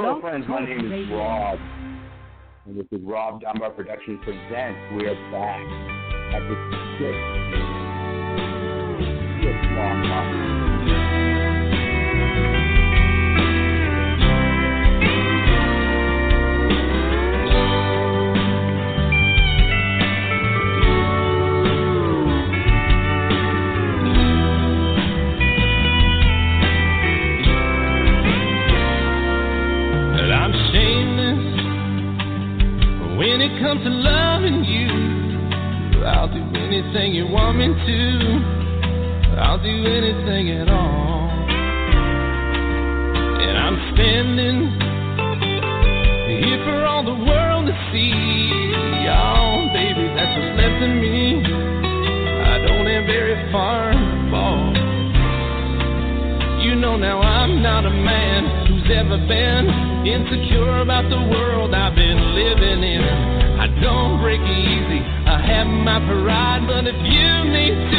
Hello, friends. My name is Rob. And this is Rob Dunbar Productions Presents. We are back at the sixth, sixth Come to loving you, I'll do anything you want me to. I'll do anything at all. And I'm standing here for all the world to see. Oh, baby, that's what's left of me. I don't have very far to fall. You know now I'm not a man who's ever been insecure about the world I've been living in break easy. I have my pride, but if you need to.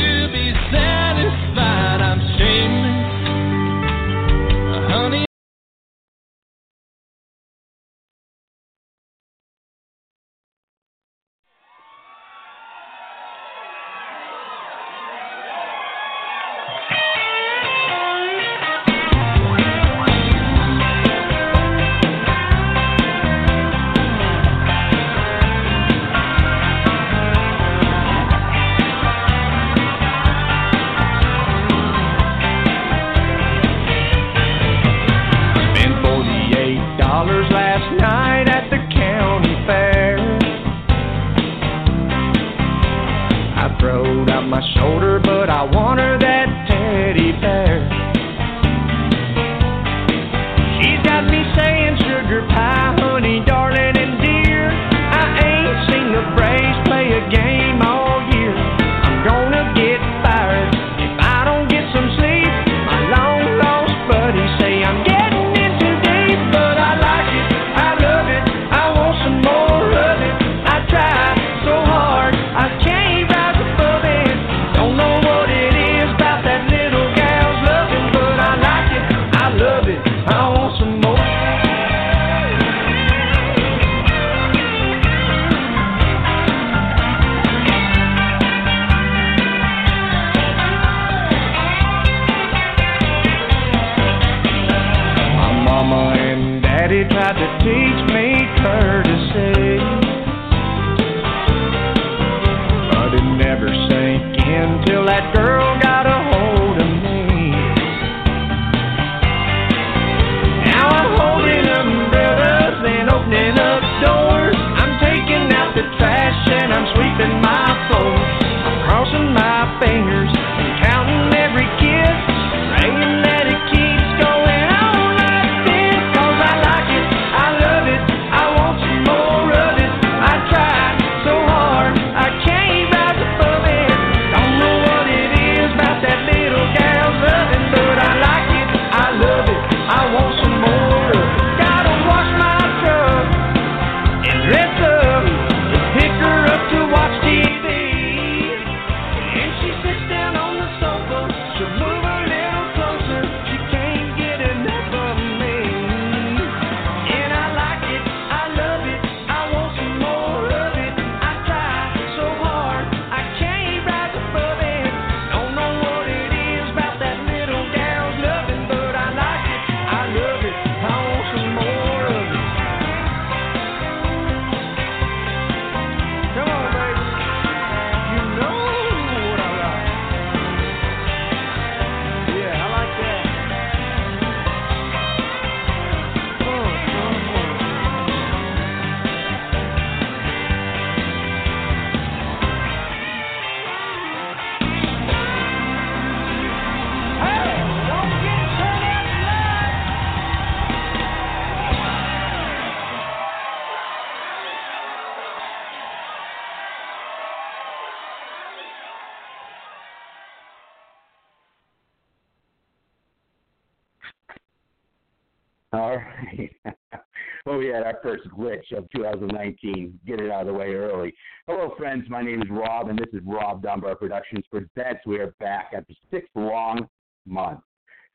had our first glitch of 2019. Get it out of the way early. Hello, friends. My name is Rob, and this is Rob Dunbar Productions Presents. We are back after six long months.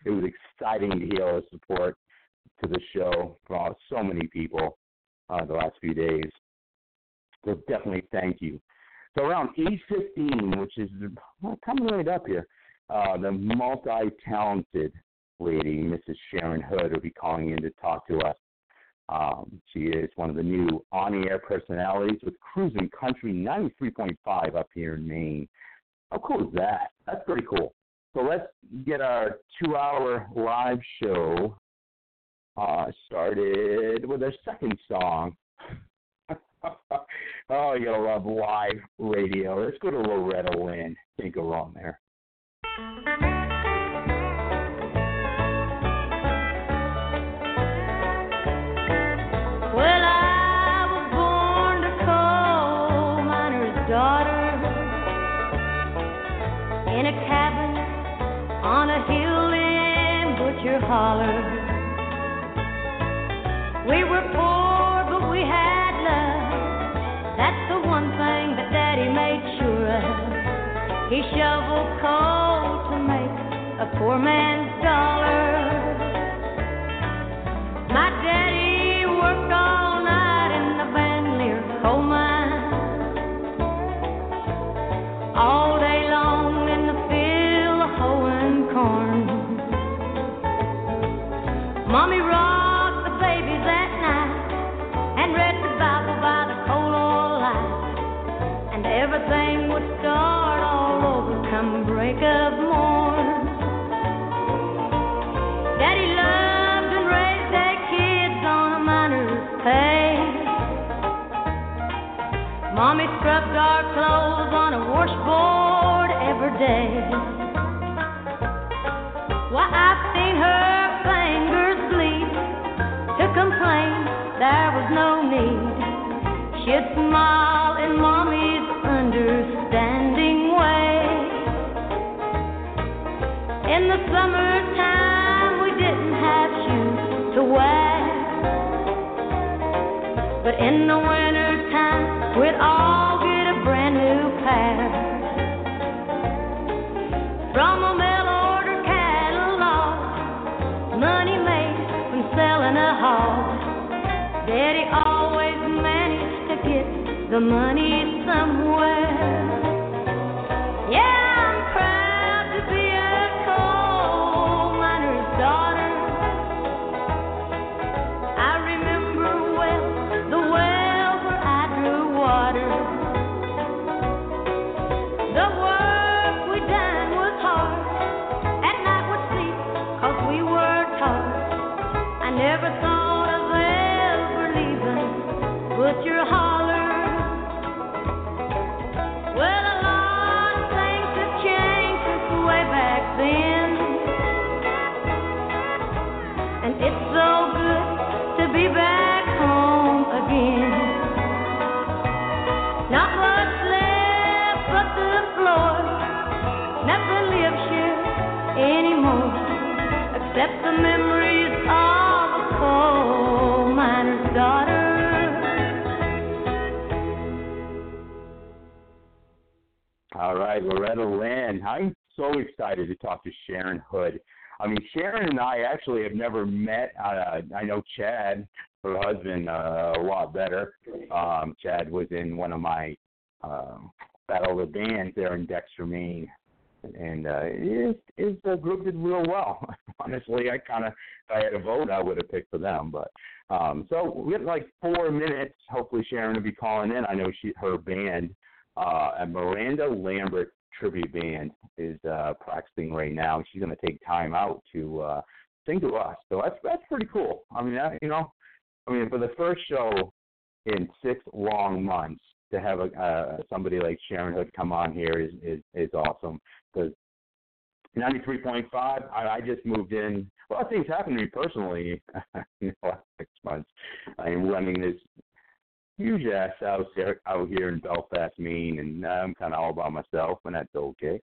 It was exciting to hear all the support to the show from so many people uh, the last few days. So definitely thank you. So around 8:15, which is coming right up here, uh, the multi-talented lady, Mrs. Sharon Hood, will be calling in to talk to us um, she is one of the new on-air personalities with Cruising Country 93.5 up here in Maine. How cool is that? That's pretty cool. So let's get our two-hour live show uh, started with our second song. oh, you gotta love live radio. Let's go to Loretta Lynn. Can't go wrong there. He shoveled coal to make a poor man's dollar. My daddy Mommy scrubbed our clothes on a washboard every day. Why, I've seen her fingers bleed to complain there was no need. She'd smile in Mommy's understanding way. In the summertime, we didn't have shoes to wear. But in the wintertime, we'd all get a brand new pair. From a mail order catalog, money made from selling a hog. Daddy always managed to get the money somewhere. Yeah, All right, Loretta Lynn. I'm so excited to talk to Sharon Hood. I mean, Sharon and I actually have never met. Uh, I know Chad, her husband, uh, a lot better. Um, Chad was in one of my um, Battle of the Bands there in Dexter, Maine. And uh, his, his uh, group did real well. Honestly, I kind of, if I had a vote, I would have picked for them. But um, so we have like four minutes. Hopefully, Sharon will be calling in. I know she, her band uh, a Miranda Lambert tribute band is uh, practicing right now. She's going to take time out to uh, sing to us. So that's that's pretty cool. I mean, that, you know, I mean, for the first show in six long months to have a, uh, somebody like Sharon Hood come on here is is, is awesome because. 93.5. I, I just moved in. A lot of things happened to me personally in the last six months. I am running this huge ass house here, out here in Belfast, Maine, and I'm kind of all by myself, and that's okay.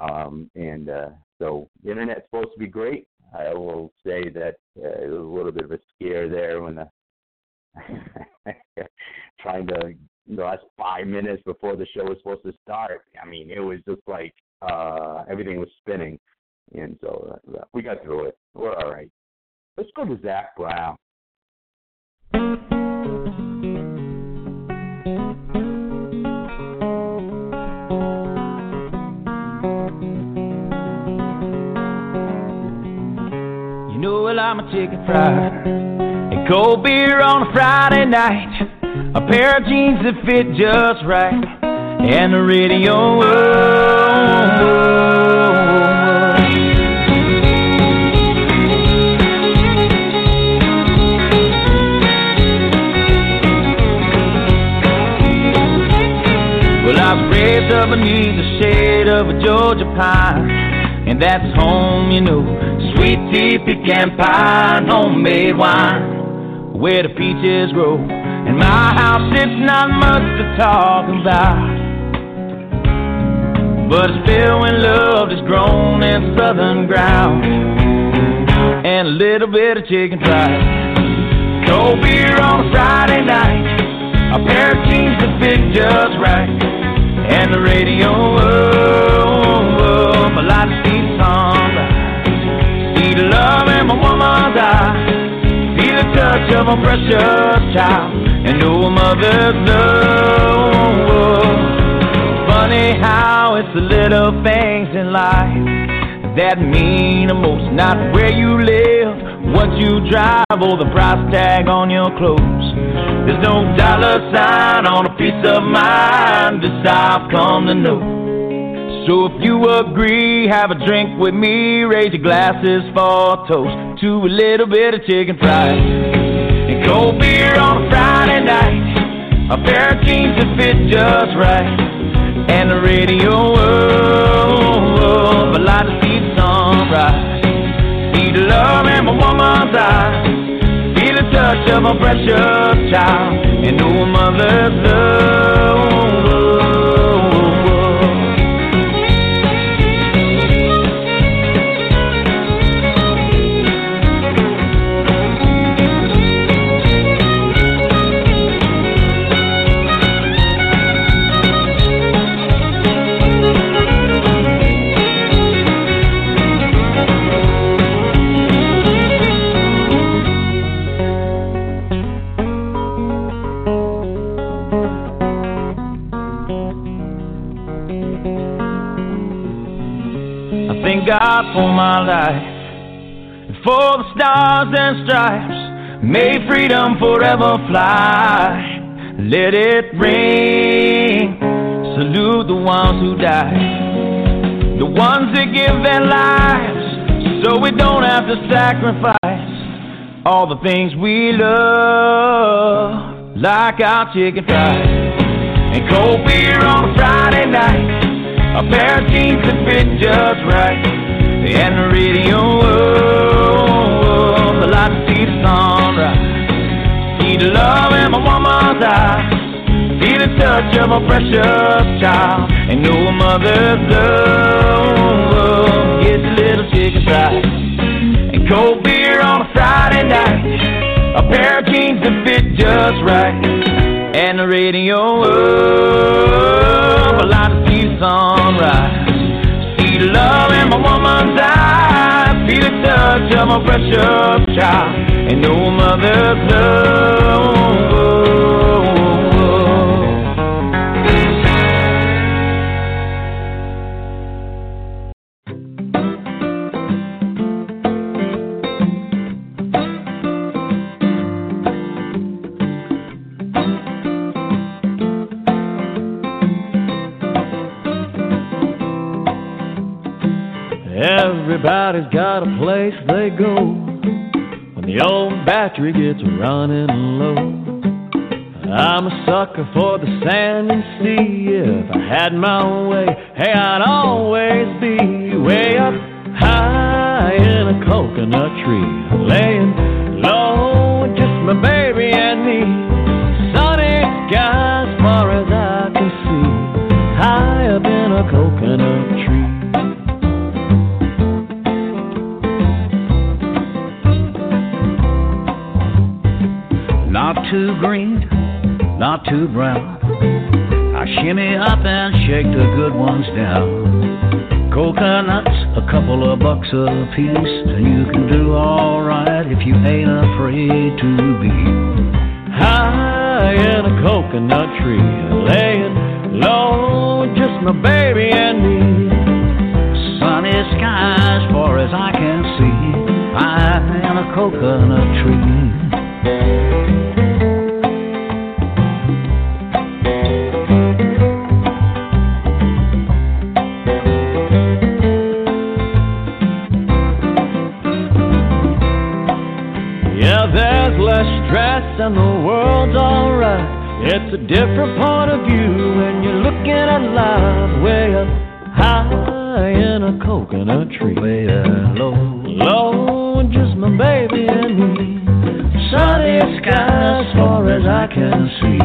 Um, and uh, so the internet's supposed to be great. I will say that uh, it was a little bit of a scare there when the trying to the last five minutes before the show was supposed to start. I mean, it was just like uh, everything was spinning, and so uh, we got through it. We're all right. Let's go to Zac Brown. Chicken fried and cold beer on a Friday night, a pair of jeans that fit just right, and the radio. Oh, oh, oh. Well, I was raised up beneath the shade of a Georgia pine, and that's home, you know. Sweet tea, pecan pie, homemade wine, where the peaches grow. In my house, it's not much to talk about, but it's filled with love that's grown in southern ground, and a little bit of chicken fried. Cold beer on a Friday night. A pair of jeans that fit just right. And the radio, oh, touch of a precious child. And a mother's love. Funny how it's the little things in life that mean the most. Not where you live, what you drive, or the price tag on your clothes. There's no dollar sign on a peace of mind. This I've come to know. So if you agree, have a drink with me. Raise your glasses for a toast to a little bit of chicken fried cold beer on a Friday night. A pair of jeans that fit just right, and the radio. Oh, I like to see the sunrise. See the love in my woman's eyes. Feel the touch of a precious child and know a mother's love. For my life for the stars and stripes. May freedom forever fly. Let it ring. Salute the ones who died, the ones that give their lives so we don't have to sacrifice all the things we love, like our chicken fries and cold beer on a Friday night. A pair of jeans that fit just right. And the radio, oh, oh, I see the sunrise. See the love in my woman's eyes. Feel the touch of a precious child. And know a mother's love. Get a little chicken fried. And cold beer on a Friday night. A pair of jeans that fit just right. And the radio, oh, I like to see the sunrise. Love in my woman's eyes. Feel the touch of my precious child. And a mother's love. Battery gets running low. I'm a sucker for the sand and sea. If I had my way, hey, I'd a piece, and you can do alright if you ain't afraid to be high in a coconut tree, laying low, just my baby and me. Sunny skies, far as I can see, high in a coconut tree. It's a different point of view when you're looking at life way up high in a coconut tree. Way low, low, just my baby and me. Sunny skies, far as I can see.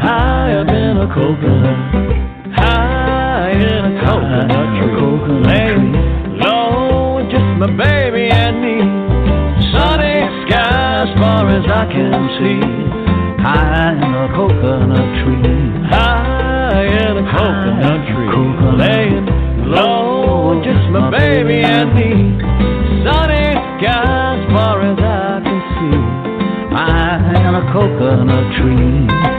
High up in a coconut, high in a coconut tree. Laying low, just my baby and me. Sunny sky as far as I can see. High in a coconut tree. High in a coconut tree. Laying low, just my baby and me. Sunny sky as far as I can see. High in a coconut tree.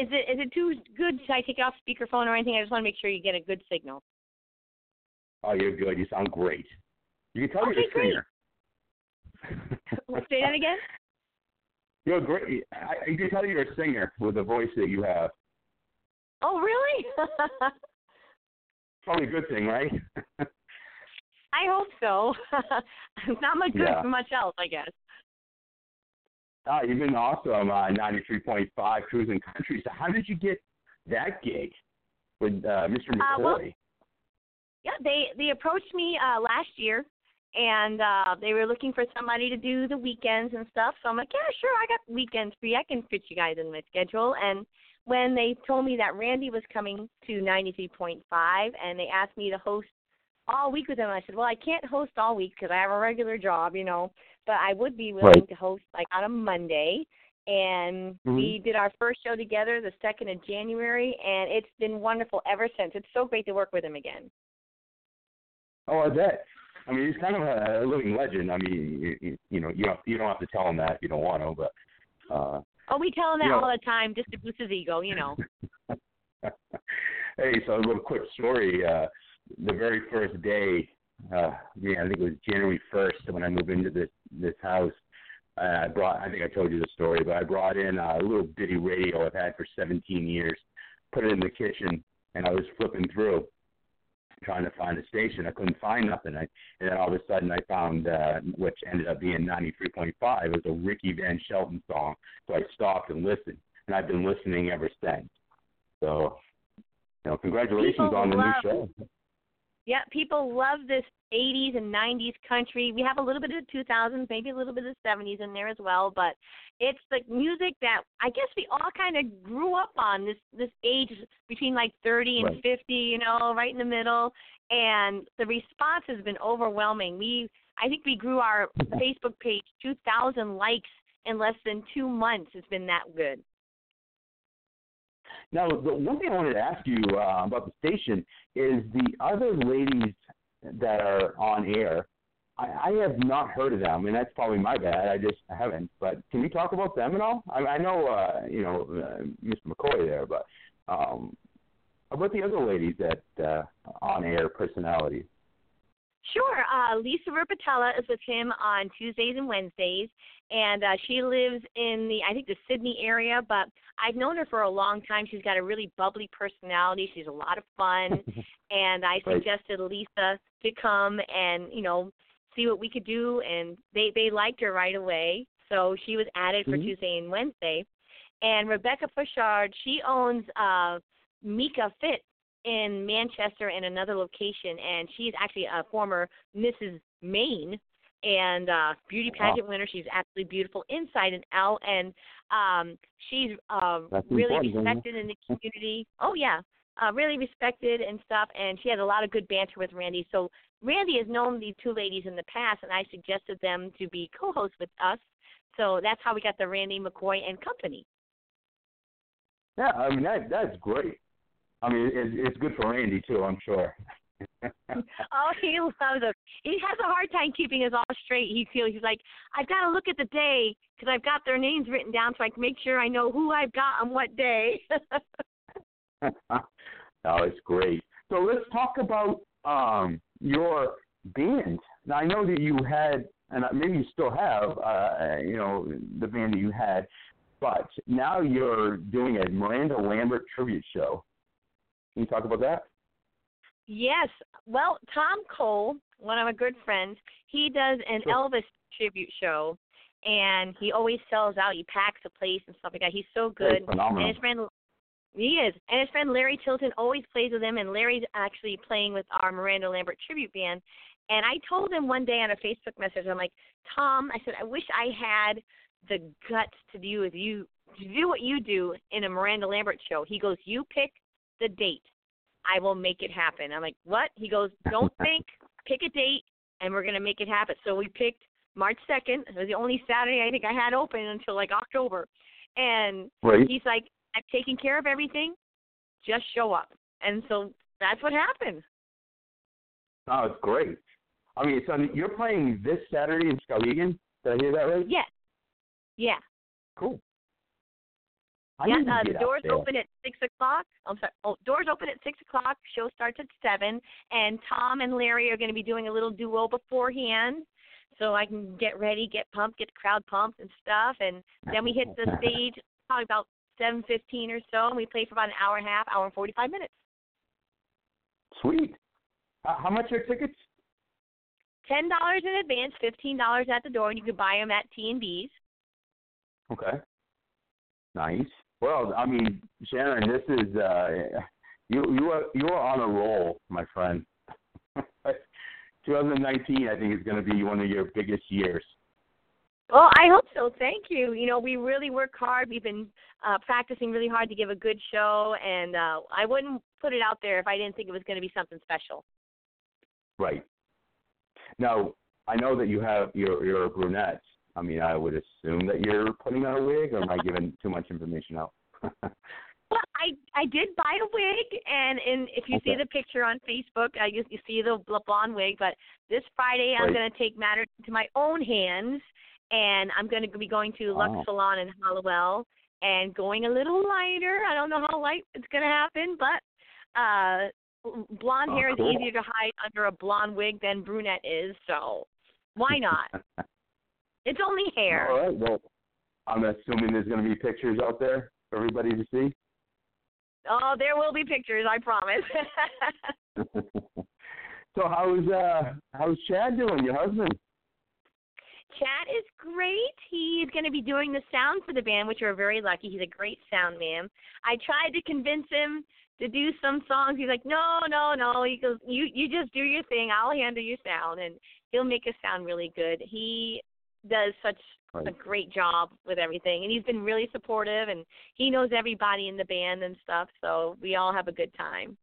Is it is it too good? Should I take it off speakerphone or anything? I just want to make sure you get a good signal. Oh, you're good. You sound great. You can tell Okay, you're a singer. Say that again. You're great. I, I can tell you're a singer with the voice that you have. Oh, really? Probably a good thing, right? I hope so. Not much good Yeah. for much else, I guess. Ah, you've been awesome. Uh, 93.5 Cruising Country. So how did you get that gig with uh, Mr. McCoy? Uh, well- Yeah, they they approached me uh last year and uh they were looking for somebody to do the weekends and stuff. So I'm like, Yeah, sure, I got weekends free. I can fit you guys in my schedule and when they told me that Randy was coming to 93.5 and they asked me to host all week with them, I said, "Well, I can't host all week because I have a regular job, you know, but I would be willing Right. to host like on a Monday." And we did our first show together the second of January, and it's been wonderful ever since. It's so great to work with him again. Oh, I bet. I mean, he's kind of a, living legend. I mean, you, you, know, you don't you don't have to tell him that if you don't want to, but uh, Oh, we tell him that Yeah. all the time just to boost his ego, you know. hey, so a little quick story. Uh, the very first day, uh, yeah, I think it was January first when I moved into this this house. Uh, I brought, I think I told you the story, but I brought in a little bitty radio I've had for 17 years, put it in the kitchen, and I was flipping through, trying to find a station. I couldn't find nothing. I, and then all of a sudden I found, uh, which ended up being 93.5. It was a Ricky Van Shelton song. So I stopped and listened. And I've been listening ever since. So, you know, congratulations People on the love- new show. Yeah, people love this 80s and 90s country. We have a little bit of the 2000s, maybe a little bit of the 70s in there as well, but it's the music that I guess we all kind of grew up on this this age between like 30 and Right. 50, you know, right in the middle, and the response has been overwhelming. We I think we grew our Facebook page 2000 likes in less than 2 months. It's been that good. Now, the one thing I wanted to ask you uh, about the station is the other ladies that are on air. I, I have not heard of them, I and mean, that's probably my bad. I just haven't. But can you talk about them at all? I, I know, uh, you know, uh, Mr. McCoy there, but um, about the other ladies that uh, on air personalities. Sure. Uh, Lisa Rupatella is with him on Tuesdays and Wednesdays, and uh, she lives in the I think the Sidney area. But I've known her for a long time. She's got a really bubbly personality. She's a lot of fun, and I Right. suggested Lisa to come and you know see what we could do, and they they liked her right away. So she was added for Mhm. Tuesday and Wednesday. And Rebecca Pushard, she owns uh, Mika Fit in Manchester in another location, and she's actually a former Mrs. Maine and uh, beauty Wow. pageant winner. She's absolutely beautiful inside and out, and um, she's uh, That's really important, isn't it? respected in the community. Oh yeah, uh, really respected and stuff, and she has a lot of good banter with Randy. So Randy has known these two ladies in the past, and I suggested them to be co-hosts with us. So that's how we got the Randy McCoy and Company. Yeah, I mean that that's great. I mean, it, it's good for Randy too, I'm sure. Oh, he loves them. He has a hard time keeping us all straight. He feels he's like, I've got to look at the day because I've got their names written down so I can make sure I know who I've got on what day. oh, it's great. So let's talk about um, your band. Now I know that you had, and maybe you still have, uh, you know, the band that you had, but now you're doing a Miranda Lambert tribute show. Can you talk about that? yes. Well, Tom Cole, one of my good friends, he does an Sure. Elvis tribute show, and he always sells out. He packs a place and stuff like that. He's so good. That's phenomenal. And his friend he is. And his friend Larry Tilton always plays with him and Larry's actually playing with our Miranda Lambert tribute band. And I told him one day on a Facebook message, I'm like, Tom, I said, I wish I had the guts to do with you to do what you do in a Miranda Lambert show. He goes, You pick the date. I will make it happen. I'm like, What? He goes, Don't think, pick a date and we're gonna make it happen. So we picked March second. It was the only Saturday I think I had open until like October. And Right. he's like, I've taken care of everything. Just show up. And so that's what happened. Oh, it's great. I mean, so you're playing this Saturday in Skowhegan. Did I hear that right? Yes. Yeah. Cool. I yeah. Uh, the doors open at six o'clock. I'm sorry. Oh, doors open at six o'clock. Show starts at seven. And Tom and Larry are going to be doing a little duo beforehand, so I can get ready, get pumped, get the crowd pumped and stuff. And then we hit the stage probably about seven fifteen or so, and we play for about an hour and a half, hour and forty five minutes. Sweet. Uh, how much are tickets? Ten dollars in advance, fifteen dollars at the door, and you can buy them at T and B's. Okay. Nice. Well, I mean, Sharon, this is uh you you are you are on a roll, my friend. 2019, I think, is going to be one of your biggest years. Well, I hope so. Thank you. You know, we really work hard. We've been uh, practicing really hard to give a good show, and uh, I wouldn't put it out there if I didn't think it was going to be something special. Right. Now, I know that you have your your you're brunette. I mean, I would assume that you're putting on a wig, or am I giving too much information out? Well, I I did buy a wig, and in if you see the picture on Facebook, I you, you see the blonde wig. But this Friday, I'm Right. going to take matters into my own hands, and I'm going to be going to Lux Wow. Salon in Hallowell and going a little lighter. I don't know how light it's going to happen, but uh blonde Oh, hair is cool. easier to hide under a blonde wig than brunette is. So why not? it's only hair. All right. Well, I'm assuming there's going to be pictures out there for everybody to see. Oh, there will be pictures. I promise. So how's uh how's Chad doing? Your husband? Chad is great. He's going to be doing the sound for the band, which we're very lucky. He's a great sound man. I tried to convince him to do some songs. He's like, no, no, no. He goes, you you just do your thing. I'll handle your sound, and he'll make us sound really good. He does such a great job with everything, and he's been really supportive, and he knows everybody in the band and stuff. So we all have a good time.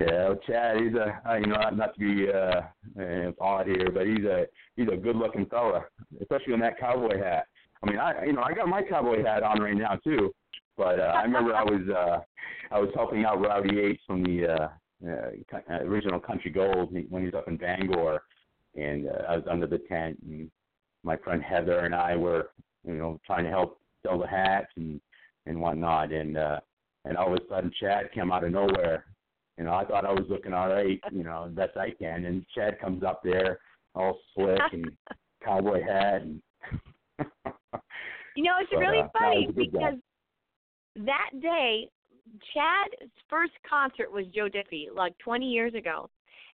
Yeah, well, Chad, he's a you know not, not to be uh, uh odd here, but he's a he's a good looking fella, especially in that cowboy hat. I mean, I you know I got my cowboy hat on right now too, but uh, I remember I was uh I was helping out Rowdy H from the uh, uh, uh, original Country Gold when he was up in Bangor, and uh, I was under the tent, and my friend Heather and I were you know trying to help sell the hats and and whatnot, and uh, and all of a sudden Chad came out of nowhere you know, I thought I was looking all right, you know, best I can. And Chad comes up there, all slick and cowboy hat, and You know, it's But, really uh, funny was a guy. because that day, Chad's first concert was Joe Diffie, like 20 years ago,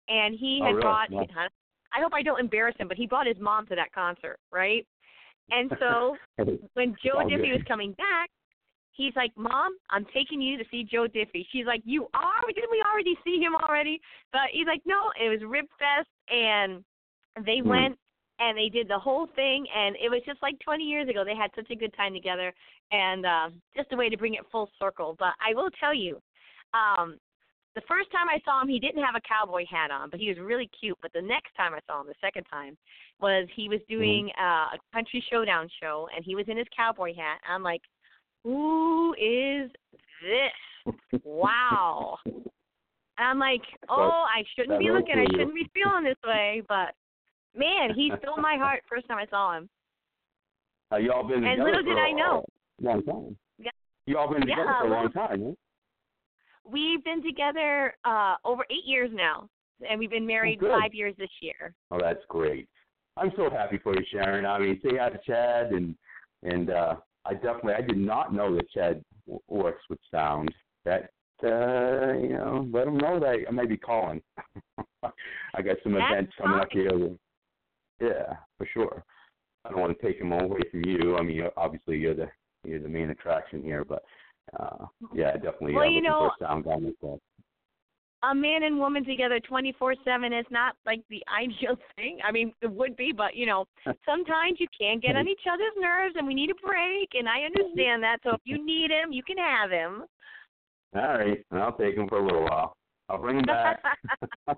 and he Oh, had really? brought. Wow. I hope I don't embarrass him, but he brought his mom to that concert, right? And so when Joe Diffie was coming back, he's like, "Mom, I'm taking you to see Joe Diffie." She's like, "You are? Didn't we already see him already?" But he's like, "No, it was Rib Fest, and they Hmm. went and they did the whole thing, and it was just like 20 years ago. They had such a good time together, and uh, just a way to bring it full circle. But I will tell you, um, the first time I saw him, he didn't have a cowboy hat on, but he was really cute. But the next time I saw him, the second time, was he was doing uh, a country showdown show, and he was in his cowboy hat. I'm like, who is this? Wow. And I'm like, oh, I shouldn't be looking, I shouldn't be feeling this way, but man, he stole my heart first time I saw him. Uh, you all been And little did I know. long time. Yeah. You all been together Yeah, for a long time, huh? We've been together uh over eight years now, and we've been married good. five years this year. Oh, that's great. I'm so happy for you, Sharon. I mean, say hi to Chad, and and uh, I definitely I did not know that Chad w- works with sound. That uh, you know, let him know that I may be calling. I got some That's events coming up here. Yeah, for sure. I don't want to take him away from you. I mean, obviously you're the you're the main attraction here, but uh, yeah, definitely. Well, uh, you know- a sound guy myself. A man and woman together 24/7 is not like the ideal thing. I mean, it would be, but you know, sometimes you can't get on each other's nerves, and we need a break. And I understand that. So if you need him, you can have him. All right, and I'll take him for a little while. I'll bring him back. well,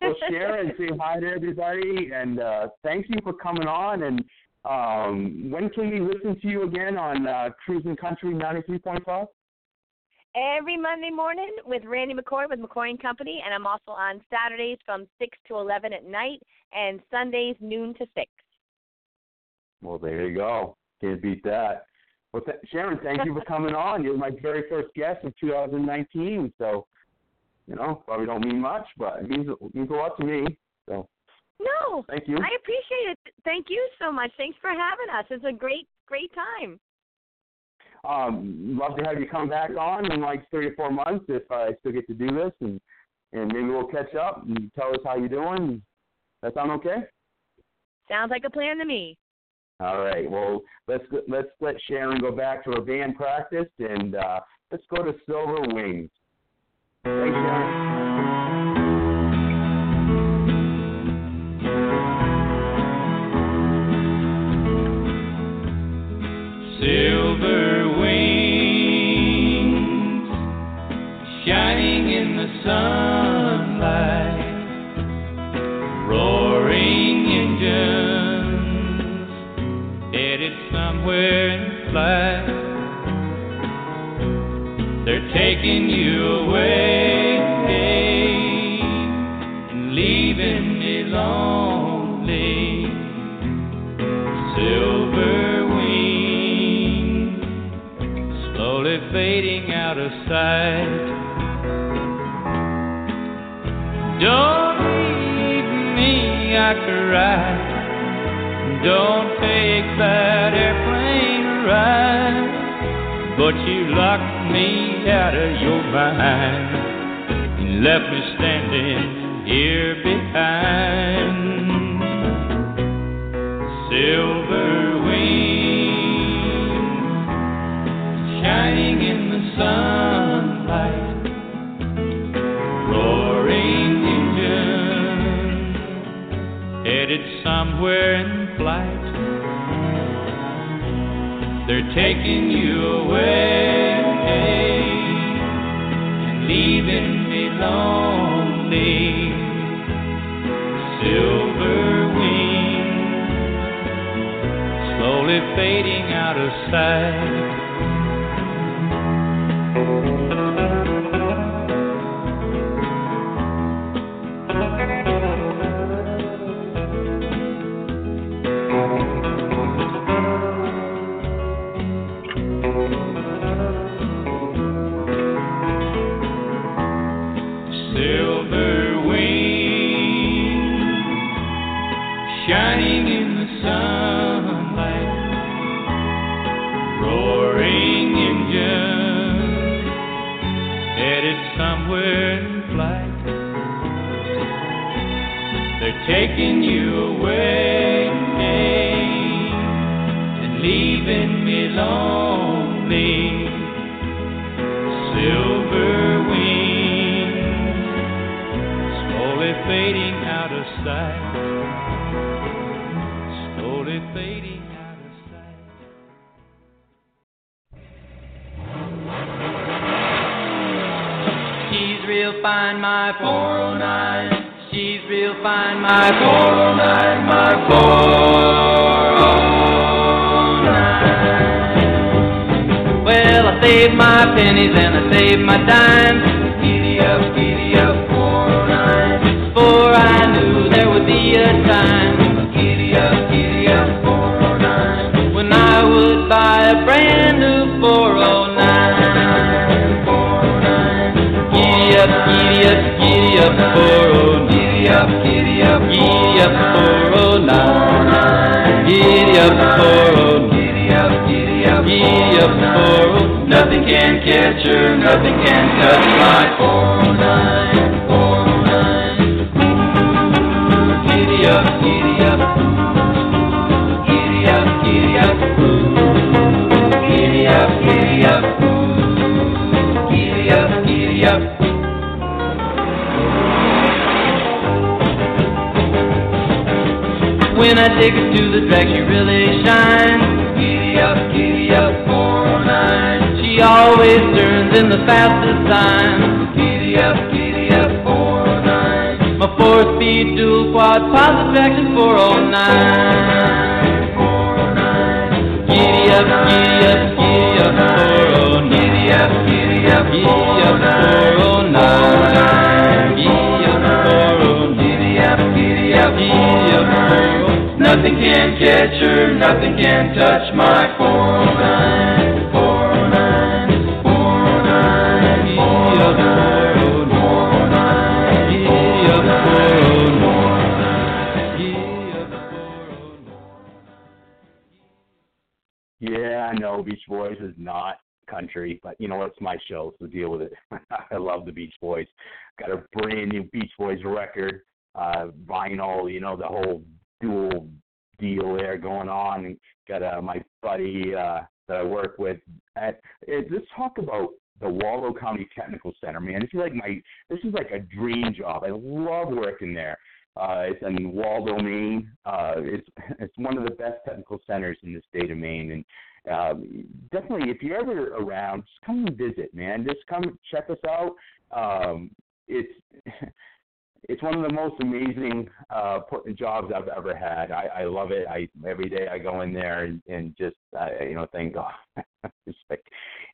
and say hi to everybody, and uh, thank you for coming on. And um, when can we listen to you again on uh, Cruising Country 93.5? Every Monday morning with Randy McCoy with McCoy and Company, and I'm also on Saturdays from 6 to 11 at night, and Sundays noon to 6. Well, there you go. Can't beat that. Well, th- Sharon, thank you for coming on. You're my very first guest of 2019, so you know probably don't mean much, but it means it means a lot to me. So No, thank you. I appreciate it. Thank you so much. Thanks for having us. It's a great, great time. um, love to have you come back on in like three or four months if I still get to do this, and and maybe we'll catch up and tell us how you're doing. That sound okay? Sounds like a plan to me. All right. Well, let's go- let's let Sharon go back to her band practice, and uh, let's go to Silver Wings. Thanks, Sharon. Taking you away and leaving me lonely. Silver wings slowly fading out of sight. Don't leave me, I cry. Don't take that airplane ride. But you locked me out of your mind and left me standing here behind. Silver wings shining in the sunlight, roaring engine headed somewhere in flight. They're taking you away leaving me lonely. Silver wings slowly fading out of sight. Saved my dimes. Giddy up, giddy up, 409. Before I knew there would be a time. Giddy up, giddy up, 409. When I would buy a brand new 409. 409. Giddy up, giddy up, giddy up, 409. Giddy up, giddy up, giddy up, 409. Giddy up, nothing can touch my 409. 409. Giddy up, giddy up. Giddy up, giddy up. Giddy up, giddy up. Giddy up. When I take her to the track, she really shines. Giddy up, giddy up, 409. She always turns in the fastest time. Giddy up, giddy up, 409. My four-speed dual quad positive traction 409. 409. Giddy up, giddy up, giddy up, 409. Giddy up, giddy up, giddy up, 409. Giddy up, 409. Giddy up, giddy up, giddy up, 409. Nothing can catch her, nothing can touch my Maine. Uh, it's it's one of the best technical centers in the state of Maine, and um, definitely if you're ever around, just come and visit, man. Just come check us out. Um, it's it's one of the most amazing uh, jobs I've ever had. I, I love it. I every day I go in there and, and just uh, you know oh, it's like,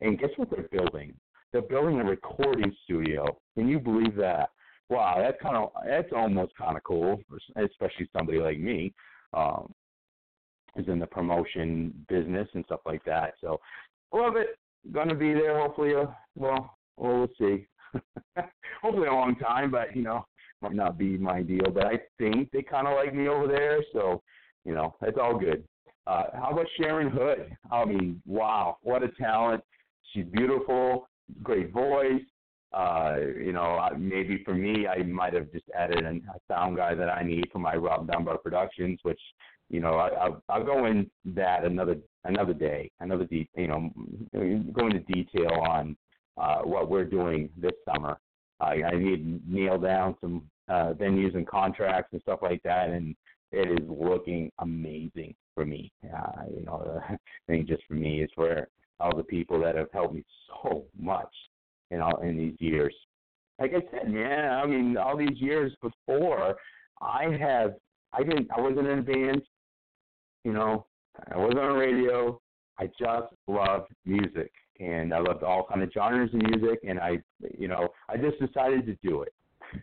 and guess what they're building? They're building a recording studio. Can you believe that? Wow, that's kind of that's almost kind of cool, especially somebody like me, um, is in the promotion business and stuff like that. So, love it. Gonna be there. Hopefully, uh, well, well, we'll see. hopefully, a long time, but you know, might not be my deal. But I think they kind of like me over there, so you know, it's all good. Uh, how about Sharon Hood? I mean, wow, what a talent! She's beautiful, great voice. Uh, you know, maybe for me, I might have just added a sound guy that I need for my Rob Dunbar Productions, which you know, I, I'll, I'll go in that another another day, another de- you know, go into detail on uh, what we're doing this summer. I, I need to nail down some uh, venues and contracts and stuff like that, and it is looking amazing for me. Uh, you know, I think just for me, it's for all the people that have helped me so much, you know, in these years. Like I said, man, I mean, all these years before, I have, I didn't, I wasn't in a band, you know, I wasn't on radio. I just loved music, and I loved all kind of genres of music, and I, you know, I just decided to do it.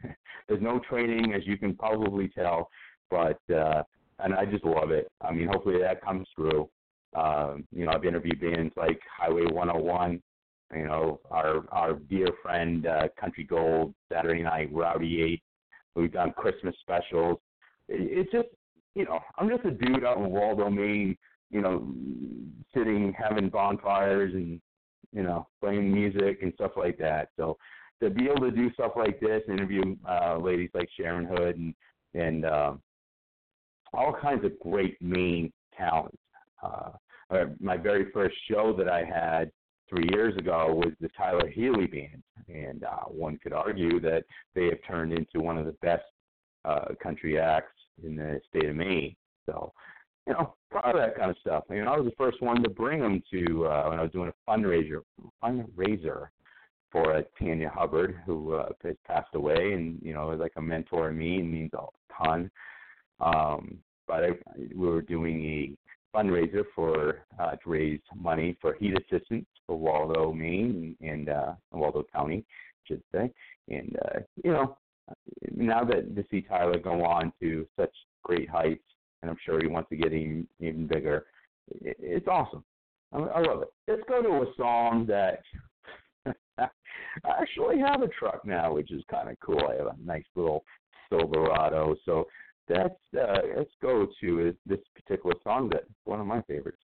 There's no training, as you can probably tell, but uh, and I just love it. I mean, hopefully that comes through. Um, you know, I've interviewed bands like Highway 101. You know, our our dear friend uh, Country Gold, Saturday Night Rowdy Yates. We've done Christmas specials. It, it's just, you know, I'm just a dude out in Waldo, Maine. You know, sitting having bonfires and you know playing music and stuff like that. So to be able to do stuff like this, interview uh, ladies like Sharon Hood and and uh, all kinds of great Maine talent. Uh, uh, my very first show that I had three years ago was the Tyler Healy Band, and uh, one could argue that they have turned into one of the best uh, country acts in the state of Maine. So, you know, proud of that kind of stuff. I mean, I was the first one to bring them to uh, when I was doing a fundraiser fundraiser for uh, Tanya Hubbard, who uh, has passed away, and you know, is like a mentor to me and means a ton. Um, but I, we were doing a fundraiser for uh, to raise money for heat assistance for Waldo, Maine, and uh, Waldo County, I should say. And uh, you know, now that to see Tyler go on to such great heights, and I'm sure he wants to get even even bigger, it, it's awesome. I, I love it. Let's go to a song that I actually have a truck now, which is kind of cool. I have a nice little Silverado, so that's uh, let's go to this particular song that's one of my favorites.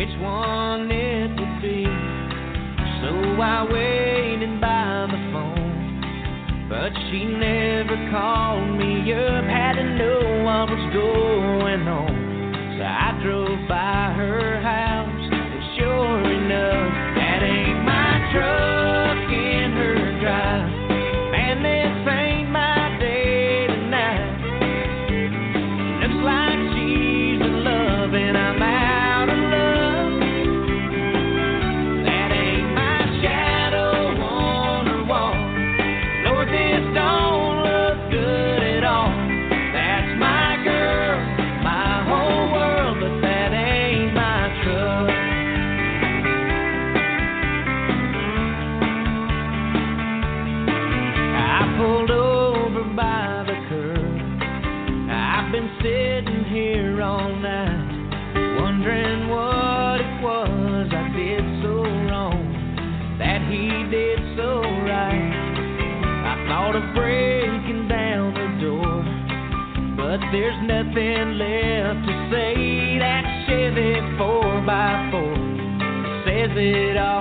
Which one it would be. So I waited by the phone, but she never called me up. There's nothing left to say. That Chevy 4x4 says it all.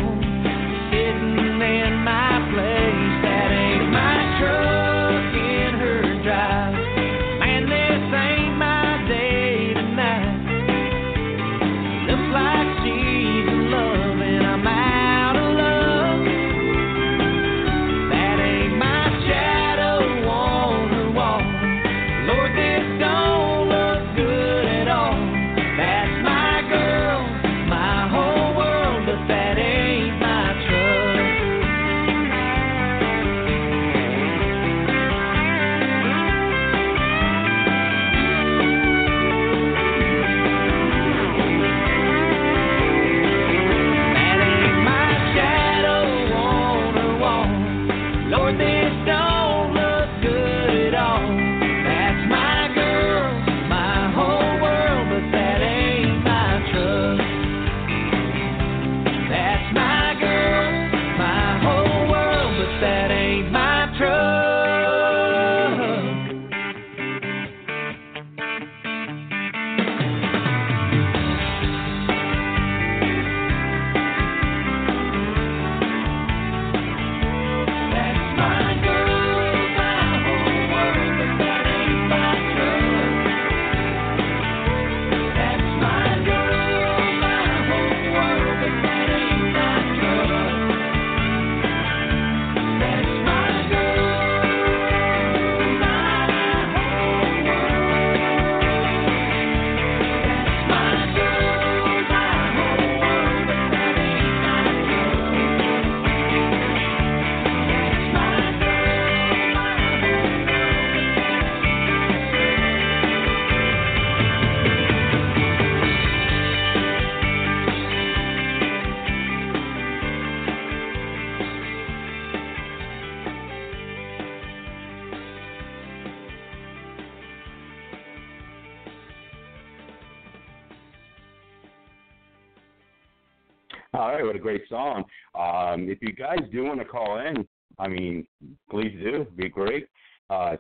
Great song. Um, if you guys do want to call in, I mean, please do. It'd be great. Uh,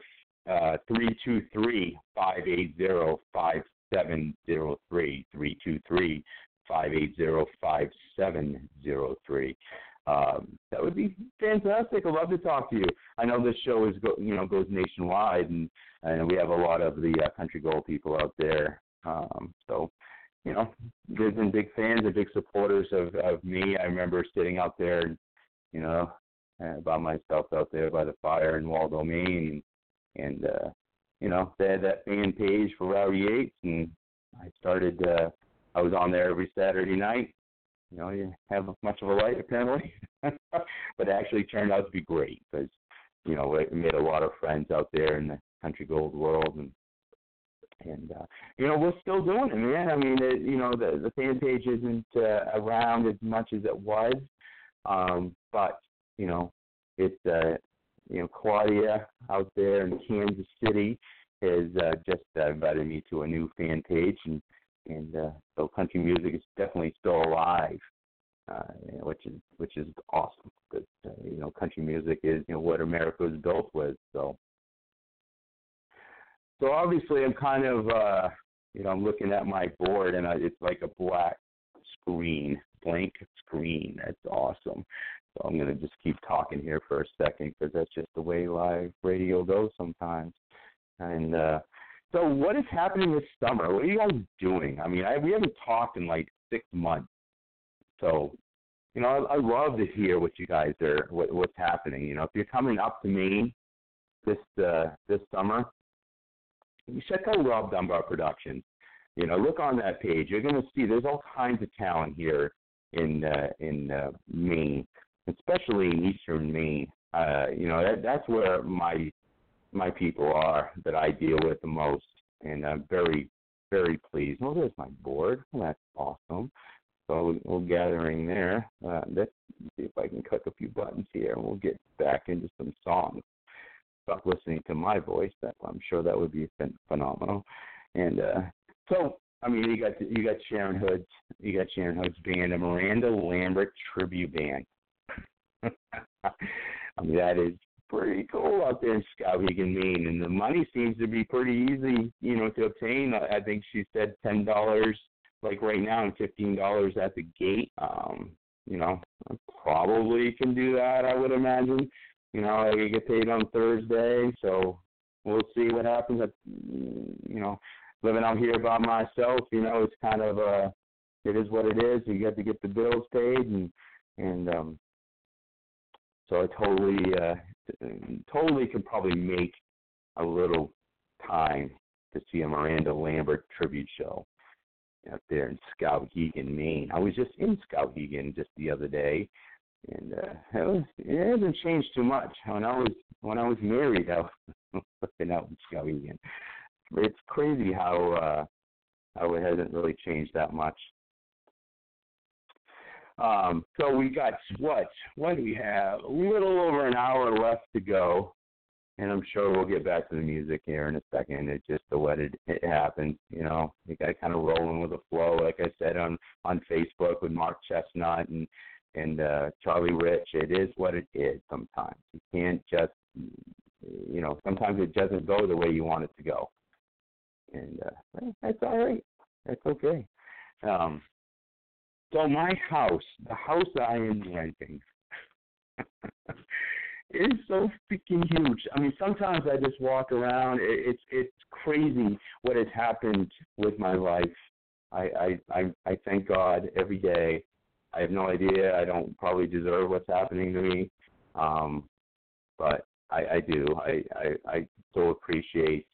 uh, 323-580-5703. 323-580-5703. Um, that would be fantastic. I'd love to talk to you. I know this show is go, you know goes nationwide, and and we have a lot of the uh, country gold people out there. Um, so, you know, they've been big fans and big supporters of of me. I remember sitting out there, and, you know, uh, by myself out there by the fire in Waldo, Maine, and uh, you know they had that fan page for Rowdy Yates, and I started. uh I was on there every Saturday night. You know, you have much of a light apparently, but it actually turned out to be great because you know we made a lot of friends out there in the country gold world, and and uh, you know we're still doing it, man. I mean, it, you know the the fan page isn't uh, around as much as it was, um, but you know it's uh, you know Claudia out there in Kansas City has uh, just uh, invited me to a new fan page, and and uh, so country music is definitely still alive, uh, which is which is awesome. Because uh, you know country music is you know what America was built with. So so obviously I'm kind of uh, you know I'm looking at my board and I, it's like a black screen, blank screen. That's awesome. So I'm gonna just keep talking here for a second because that's just the way live radio goes sometimes. And uh, so, what is happening this summer? What are you guys doing? I mean, I, we haven't talked in like six months. So, you know, I, I love to hear what you guys are, what, what's happening. You know, if you're coming up to Maine this uh, this summer, you check out Rob Dunbar Productions. You know, look on that page. You're going to see there's all kinds of talent here in uh, in uh, Maine, especially in Eastern Maine. Uh, you know, that that's where my my people are that I deal with the most, and I'm very, very pleased. Well, there's my board. Well, that's awesome. So we're gathering there. Uh, let's see if I can click a few buttons here, and we'll get back into some songs. Listening to my voice. That I'm sure that would be phenomenal. And uh, so, I mean, you got you got Sharon Hood's you got Sharon Hood's band, a Miranda Lambert tribute band. I mean, that is pretty cool out there in Skowhegan, Maine, and the money seems to be pretty easy, you know, to obtain. I think she said ten dollars, like right now, and fifteen dollars at the gate. Um, you know, I probably can do that. I would imagine. You know, I get paid on Thursday, so we'll see what happens. You know, living out here by myself, you know, it's kind of uh it is what it is. You got to get the bills paid, and and um, so I totally uh, totally could probably make a little time to see a Miranda Lambert tribute show out there in Skowhegan, Maine. I was just in Skowhegan just the other day, and uh, it, was, it hasn't changed too much. When I was when I was married, I was living out in Skowhegan. It's crazy how uh, how it hasn't really changed that much. Um, so we got what? What do we have? A little over an hour left to go, and I'm sure we'll get back to the music here in a second. It's just the way it, it happens, you know. You got kind of rolling with the flow, like I said on on Facebook with Mark Chesnutt and and uh, Charlie Rich. It is what it is. Sometimes you can't just, you know, sometimes it doesn't go the way you want it to go, and uh, that's all right. That's okay. Um, so my house, the house I am renting, is so freaking huge. I mean, sometimes I just walk around. It's it's crazy what has happened with my life. I I I, I thank God every day. I have no idea. I don't probably deserve what's happening to me, um, but I, I do. I, I I so appreciate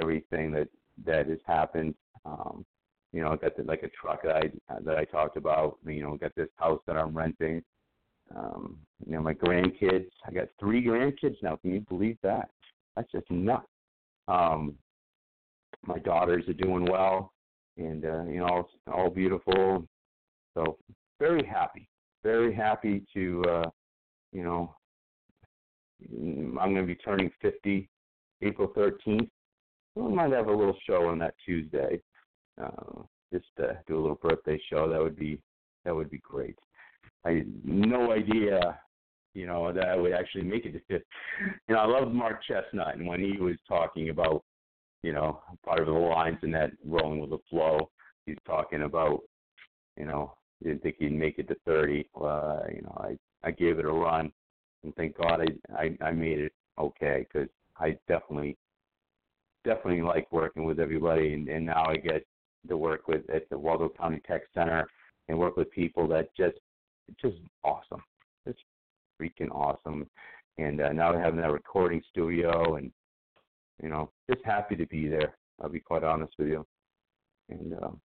everything that that has happened. Um, you know, I got the, like a truck that I that I talked about. You know, got this house that I'm renting. Um, you know, my grandkids. I got three grandkids now. Can you believe that? That's just nuts. Um, my daughters are doing well, and uh, you know, all, all beautiful. So very happy, very happy to, uh, you know, I'm going to be turning 50 April 13th. We might have a little show on that Tuesday uh, just uh, do a little birthday show. That would be that would be great. I had no idea, you know, that I would actually make it to fifth. You know, I love Mark Chesnutt, and when he was talking about, you know, part of the lines in that Rolling with the Flow, he's talking about, you know, didn't think he'd make it to 30. Uh, you know, I I gave it a run, and thank God I I, I made it okay because I definitely definitely like working with everybody, and, and now I get to work with at the Waldo County Tech Center and work with people that just just awesome. It's freaking awesome. And uh, now having that recording studio, and you know, just happy to be there. I'll be quite honest with you. And um,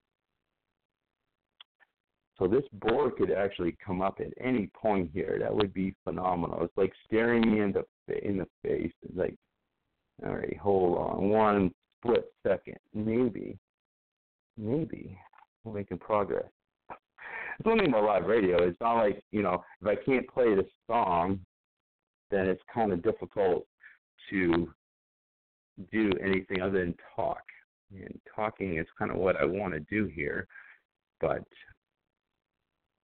so this board could actually come up at any point here. That would be phenomenal. It's like staring me in the in the face. It's like, all right, hold on, one split second, maybe, maybe we're making progress. It's thing about live radio. It's not like you know, if I can't play the song, then it's kind of difficult to do anything other than talk. And talking is kind of what I want to do here, but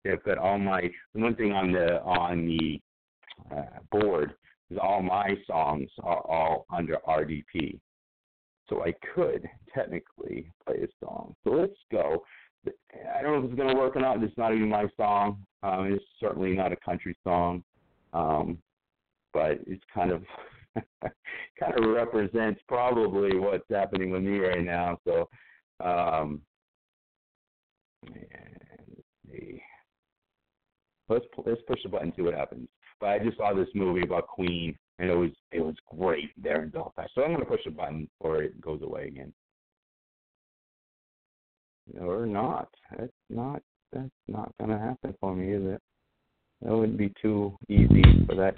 if that all my one thing on the on the uh, board is all my songs are all under RDP, so I could technically play a song. So let's go. I don't know if it's going to work or not. It's not even my song. Um, it's certainly not a country song, um, but it's kind of kind of represents probably what's happening with me right now. So, um, let's see. Let's let's push the button and see what happens. But I just saw this movie about Queen, and it was it was great there in Belfast. So I'm going to push the button before it goes away again or not. That's not that's not gonna happen for me, is it? That wouldn't be too easy for that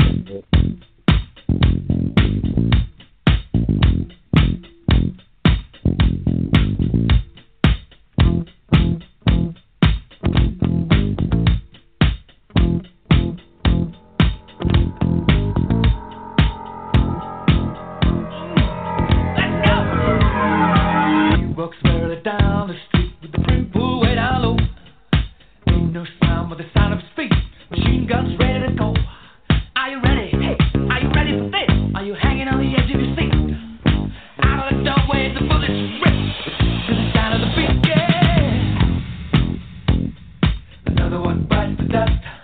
one bites the dust.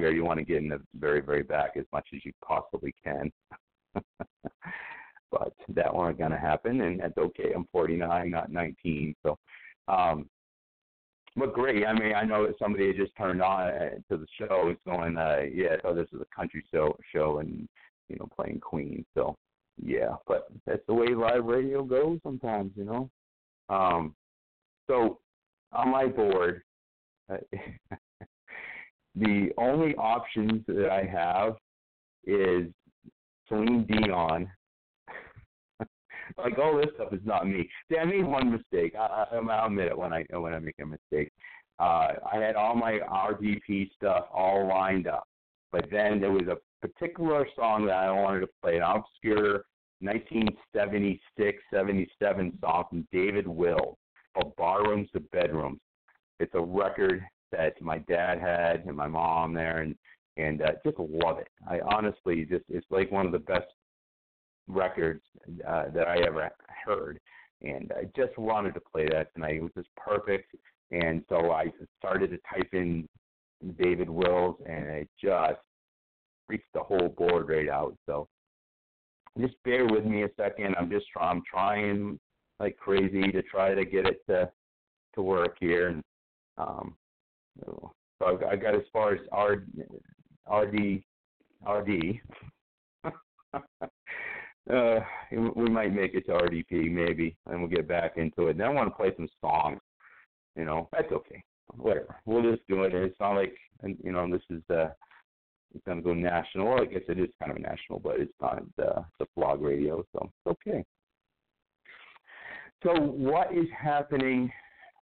You want to get in the very very back as much as you possibly can. but that weren't going to happen, and that's okay. I'm 49, not 19, so. um but great. I mean, I know that somebody just turned on uh, to the show. It's going, uh, yeah, oh, this is a country show, show, and you know, playing Queen. So, yeah, but that's the way live radio goes sometimes, you know. Um, so on my board, uh, the only options that I have is Celine Dion like all this stuff is not me. See, I made one mistake. I, I, I'll admit it when I when I make a mistake. Uh, I had all my RDP stuff all lined up, but then there was a particular song that I wanted to play, an obscure 1976, 77 song from David Will called "Barrooms to Bedrooms." It's a record that my dad had and my mom there, and and uh, just love it. I honestly just it's like one of the best records uh, that I ever heard. And I just wanted to play that tonight. It was just perfect. And so I started to type in David Wills, and it just reached the whole board right out. So just bear with me a second. I'm just I'm trying like crazy to try to get it to to work here. And um, so I got as far as R, RD RD. Uh, we might make it to RDP maybe, and we'll get back into it. Then I want to play some songs. You know, that's okay. Whatever. We'll just do it. It's not like you know this is uh it's gonna go national. Well, I guess it is kind of national, but it's not uh, the blog radio, so it's okay. So what is happening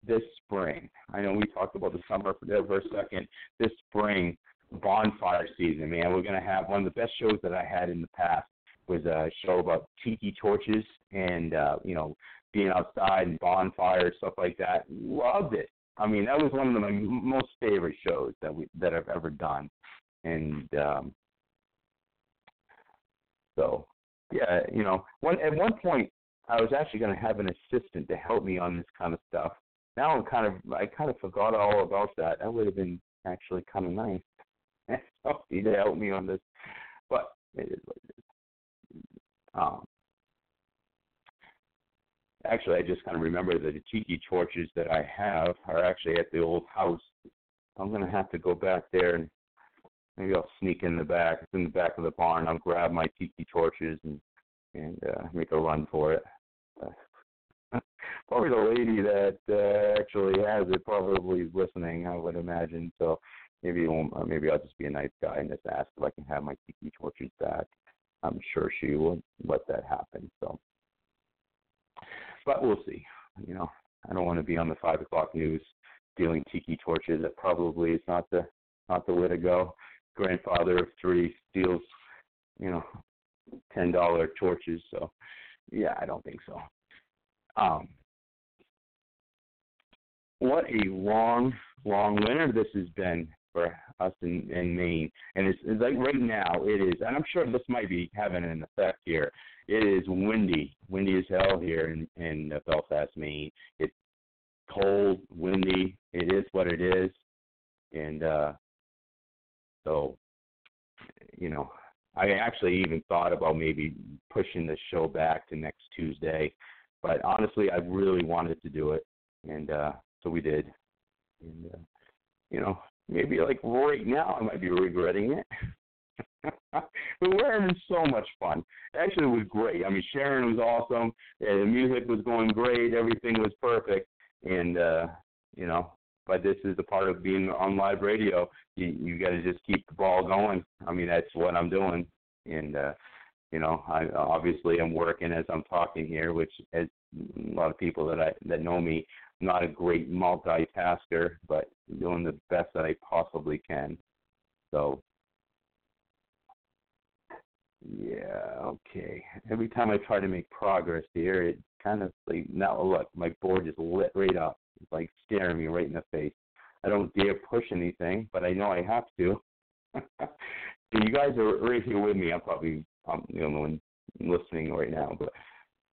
this spring? I know we talked about the summer for, a second. This spring, bonfire season, man. We're gonna have one of the best shows that I had in the past was a show about tiki torches and uh, you know being outside and bonfires stuff like that. Loved it. I mean, that was one of my most favorite shows that we that I've ever done, and um, so yeah, you know, one at one point I was actually going to have an assistant to help me on this kind of stuff. Now I'm kind of I kind of forgot all about that. That would have been actually kind of nice. Somebody to help me on this, but it is what it is. Um, actually, I just kind of remember that the tiki torches that I have are actually at the old house. I'm to have to go back there and maybe I'll sneak in the back. It's in the back of the barn. I'll grab my tiki torches and and uh, make a run for it. Uh, probably the lady that uh, actually has it probably is listening. I would imagine. So maybe won't, uh, maybe I'll just be a nice guy and just ask if I can have my tiki torches back. I'm sure she will let that happen. So, but we'll see. You know, I don't want to be on the five o'clock news dealing tiki torches. That probably is not the not the way to go. Grandfather of three steals, you know, ten dollar torches. So, yeah, I don't think so. Um, what a long, long winter this has been for us in, in Maine. And it's, it's like right now it is, and I'm sure this might be having an effect here. It is windy, windy as hell here in in Belfast, Maine. It's cold, windy. It is what it is, and uh so you know, I actually even thought about maybe pushing the show back to next Tuesday, but honestly, I really wanted to do it, and uh so we did. And uh, you know, maybe like right now I might be regretting it. but we're having so much fun. Actually, it was great. I mean, Sharon was awesome. And the music was going great. Everything was perfect. and uh, you know, but this is the part of being on live radio. You you got to just keep the ball going. I mean, that's what I'm doing, and uh, you know, I obviously I'm working as I'm talking here, which as a lot of people that I that know me, I'm not a great multitasker, but doing the best that I possibly can. So yeah, okay. Every time I try to make progress here, it kind of like now look, my board just lit right up. It's like staring me right in the face. I don't dare push anything, but I know I have to. you guys are right here with me. I'm probably I'm the only one listening right now, but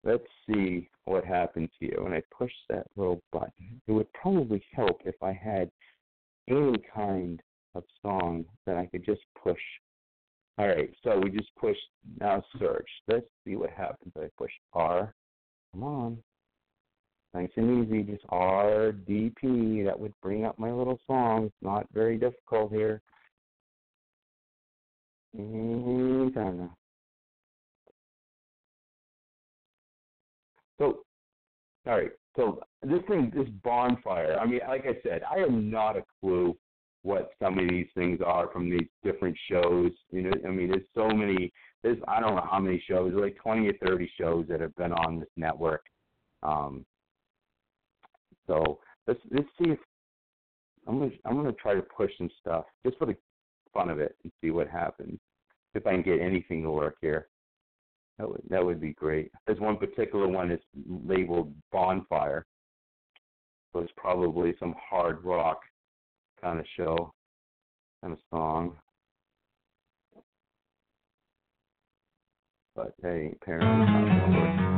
let's see what happens here when I push that little button. It would probably help if I had any kind of song that I could just push. All right, so we just push now search. Let's see what happens. I push R. Come on. Nice and easy, just RDP. That would bring up my little song. It's not very difficult here. So, all right. So this thing, this bonfire. I mean, like I said, I have not a clue what some of these things are from these different shows. You know, I mean, there's so many. There's I don't know how many shows. like 20 or 30 shows that have been on this network. Um, so let's let's see if I'm gonna I'm gonna try to push some stuff just for the fun of it and see what happens. If I can get anything to work here. That would that would be great. There's one particular one that's labeled Bonfire. So it's probably some hard rock kind of show, kind of song. But hey, apparently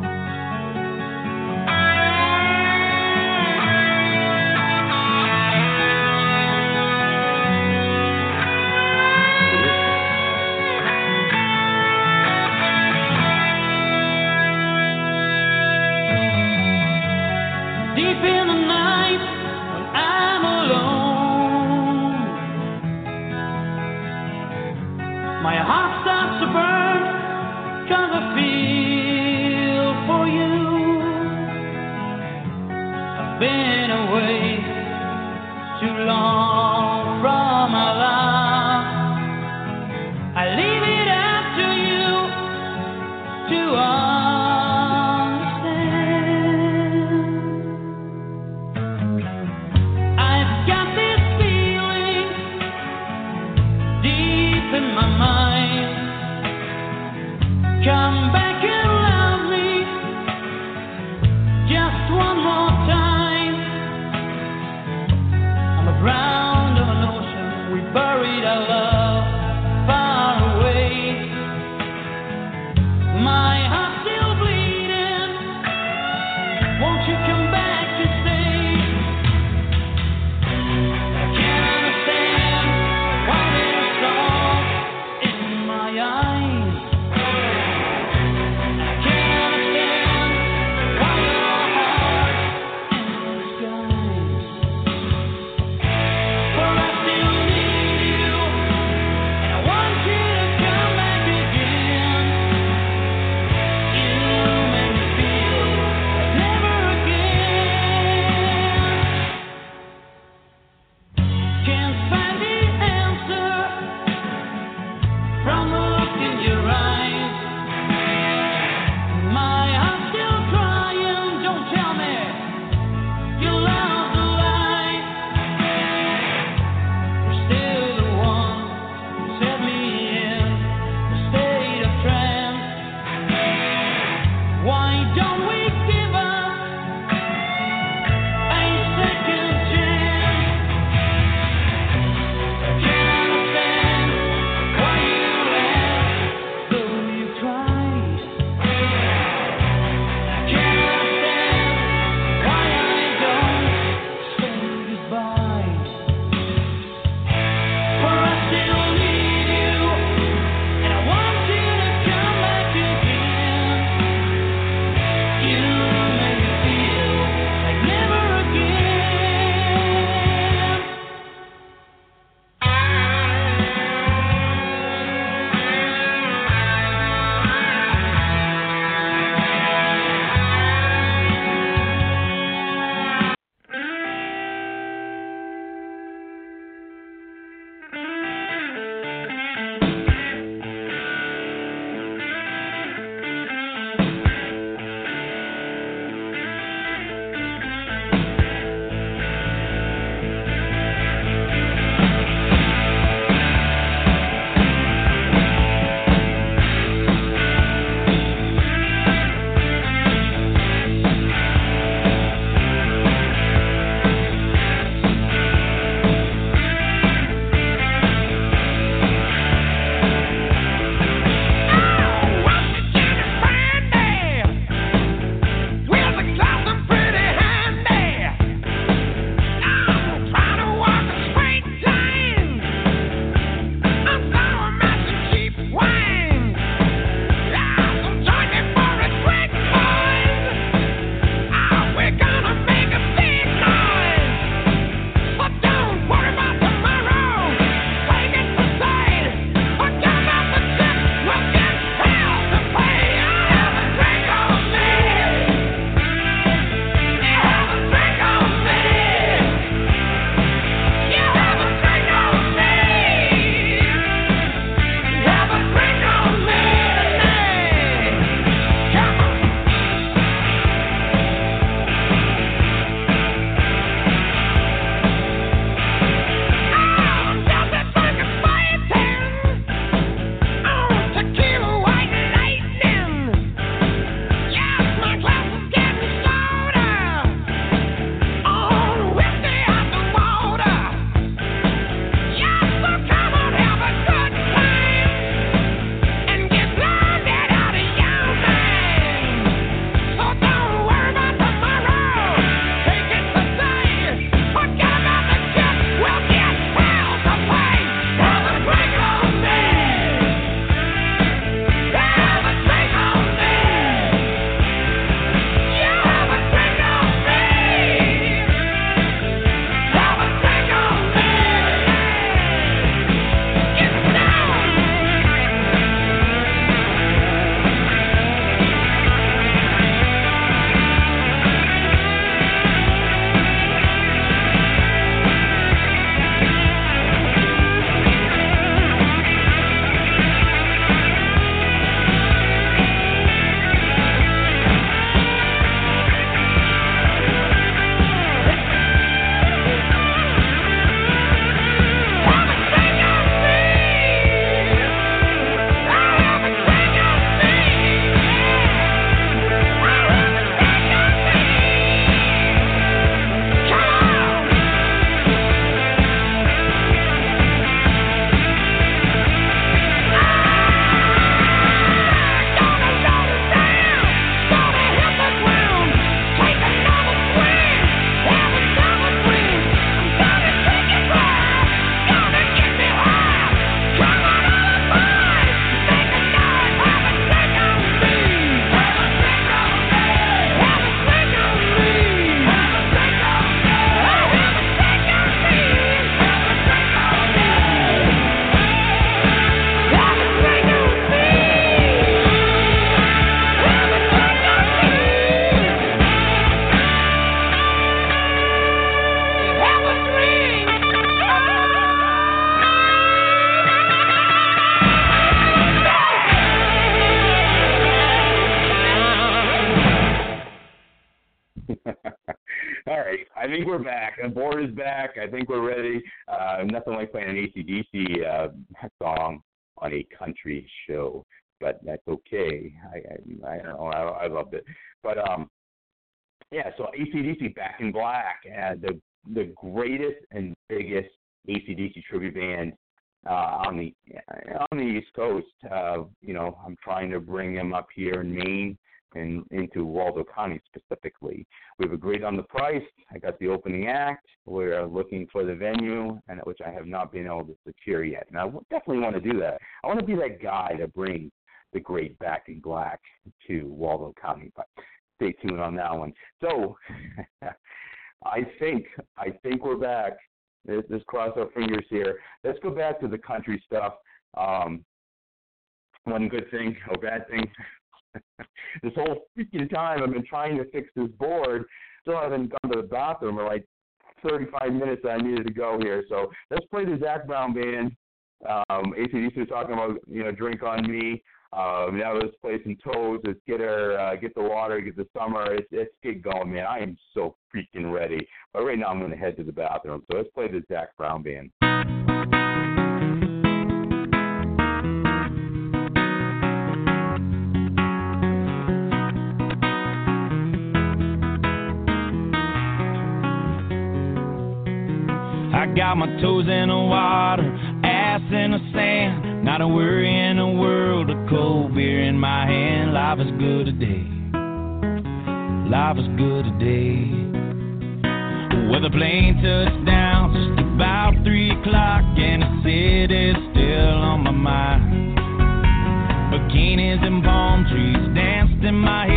I think we're ready. Uh, nothing like playing an ACDC uh, song on a country show, but that's okay. I I, I don't know. I, I loved it. But um, yeah. So ACDC Back in Black, uh, the the greatest and biggest ACDC tribute band uh, on the on the East Coast. Uh, you know, I'm trying to bring them up here in Maine and into Waldo County specifically. We have agreed on the price. I got the opening act. We're looking for the venue, and which I have not been able to secure yet. And I definitely want to do that. I want to be that guy to bring the great Back in Black to Waldo County. But stay tuned on that one. So I think I think we're back. Let's, cross our fingers here. Let's go back to the country stuff. Um, one good thing or bad thing. this whole freaking time I've been trying to fix this board. Still haven't gone to the bathroom or like 35 minutes that I needed to go here. So let's play the Zac Brown band. Um, ACDC talking about you know drink on me. Um, now let's play some toes. Let's get her, uh, get the water, get the summer. It's, let's get going, man. I am so freaking ready. But right now I'm going to head to the bathroom. So let's play the Zac Brown band. I got my toes in the water, ass in the sand. Not a worry in the world, a cold beer in my hand. Life is good today. Life is good today. Well, the plane touched down just about three o'clock, and the city's still on my mind. Bikinis and palm trees danced in my head.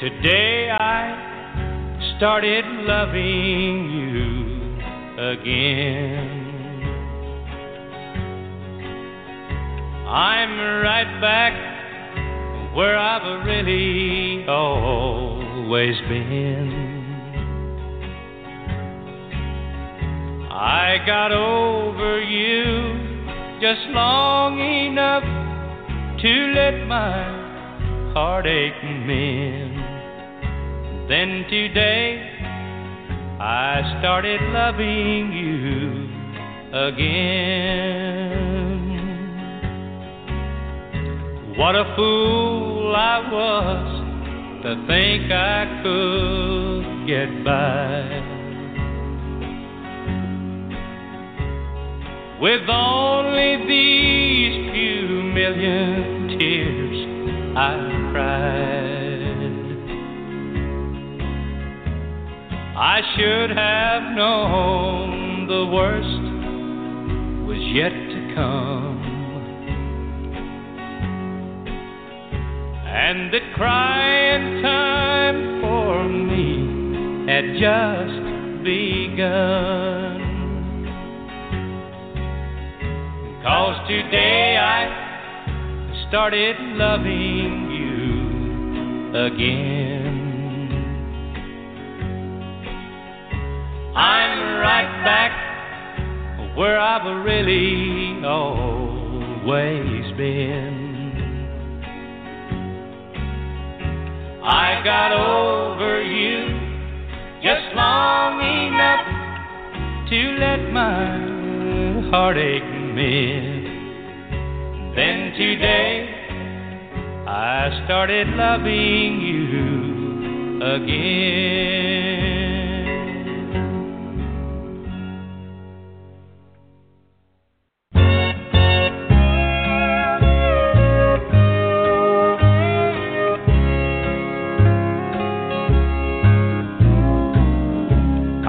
Today I started loving you again. I'm right back where I've really always been. I got over you just long enough to let my heartache mend. Then today I started loving you again. What a fool I was to think I could get by. With only these few million tears I cried. I should have known the worst was yet to come. And that crying time for me had just begun. Cause today I started loving you again. I'm right back where I've really always been. I got over you just long enough to let my heartache mend. Then today I started loving you again.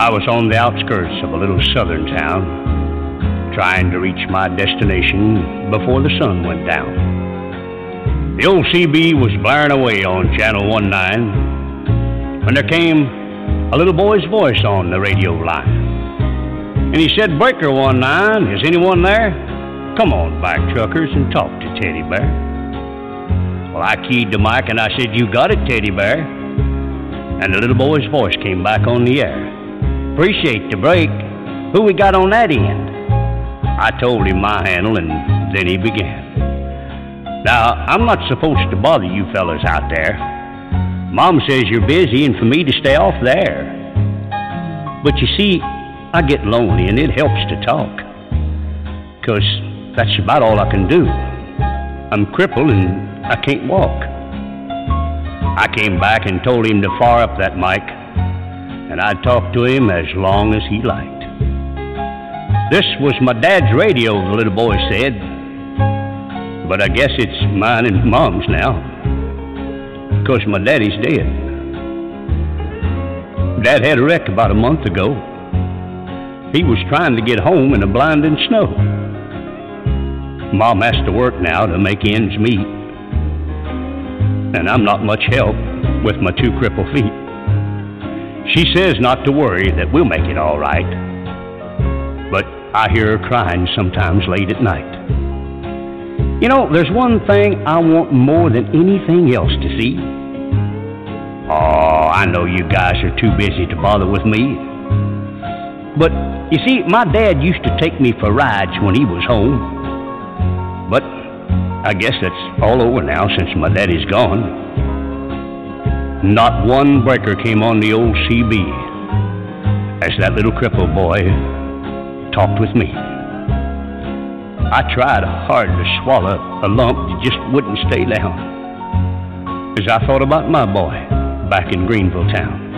I was on the outskirts of a little southern town, trying to reach my destination before the sun went down. The old CB was blaring away on Channel 19 when there came a little boy's voice on the radio line. And he said, Breaker 19, is anyone there? Come on back, truckers, and talk to Teddy Bear. Well, I keyed the mic and I said, You got it, Teddy Bear. And the little boy's voice came back on the air. Appreciate the break. Who we got on that end? I told him my handle, and then he began. Now, I'm not supposed to bother you fellas out there. Mom says you're busy and for me to stay off there. But you see, I get lonely and it helps to talk. 'Cause that's about all I can do. I'm crippled and I can't walk. I came back and told him to fire up that mic and I'd talk to him as long as he liked. This was my dad's radio, the little boy said. But I guess it's mine and mom's now. 'Cause my daddy's dead. Dad had a wreck about a month ago. He was trying to get home in the blinding snow. Mom has to work now to make ends meet. And I'm not much help with my two crippled feet. She says not to worry, that we'll make it all right. But I hear her crying sometimes late at night. You know, there's one thing I want more than anything else to see. Oh, I know you guys are too busy to bother with me. But you see, my dad used to take me for rides when he was home. But I guess that's all over now since my daddy's gone. Not one breaker came on the old CB as that little crippled boy talked with me. I tried hard to swallow a lump that just wouldn't stay down as I thought about my boy back in Greenville town.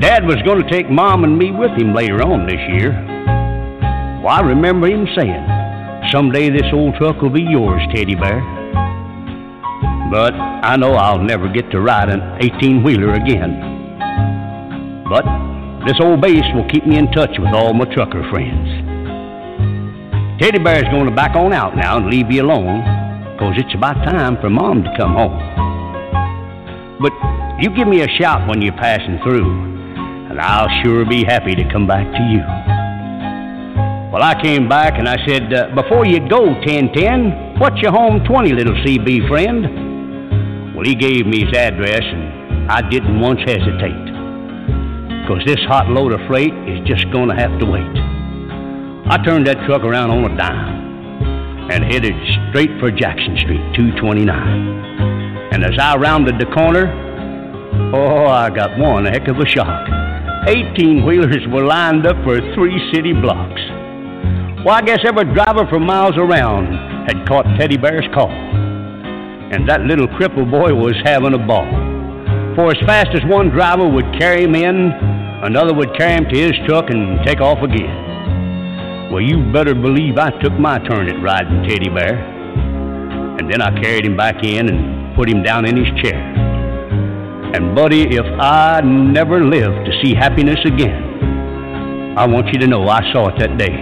Dad was going to take Mom and me with him later on this year, Well, I remember him saying, Someday this old truck will be yours, Teddy Bear. But I know I'll never get to ride an 18 wheeler again. But this old base will keep me in touch with all my trucker friends. Teddy Bear's going to back on out now and leave you alone, 'cause it's about time for Mom to come home. But you give me a shout when you're passing through, and I'll sure be happy to come back to you. Well, I came back and I said, uh, Before you go, 1010, what's your home 20, little CB friend? Well, he gave me his address, and I didn't once hesitate. 'Cause this hot load of freight is just going to have to wait. I turned that truck around on a dime and headed straight for Jackson Street, 229. And as I rounded the corner, oh, I got one heck of a shock. 18 wheelers were lined up for three city blocks. Well, I guess every driver for miles around had caught Teddy Bear's call. And that little cripple boy was having a ball. For as fast as one driver would carry him in, another would carry him to his truck and take off again. Well, you better believe I took my turn at riding Teddy Bear. And then I carried him back in and put him down in his chair. And, buddy, if I never live to see happiness again, I want you to know I saw it that day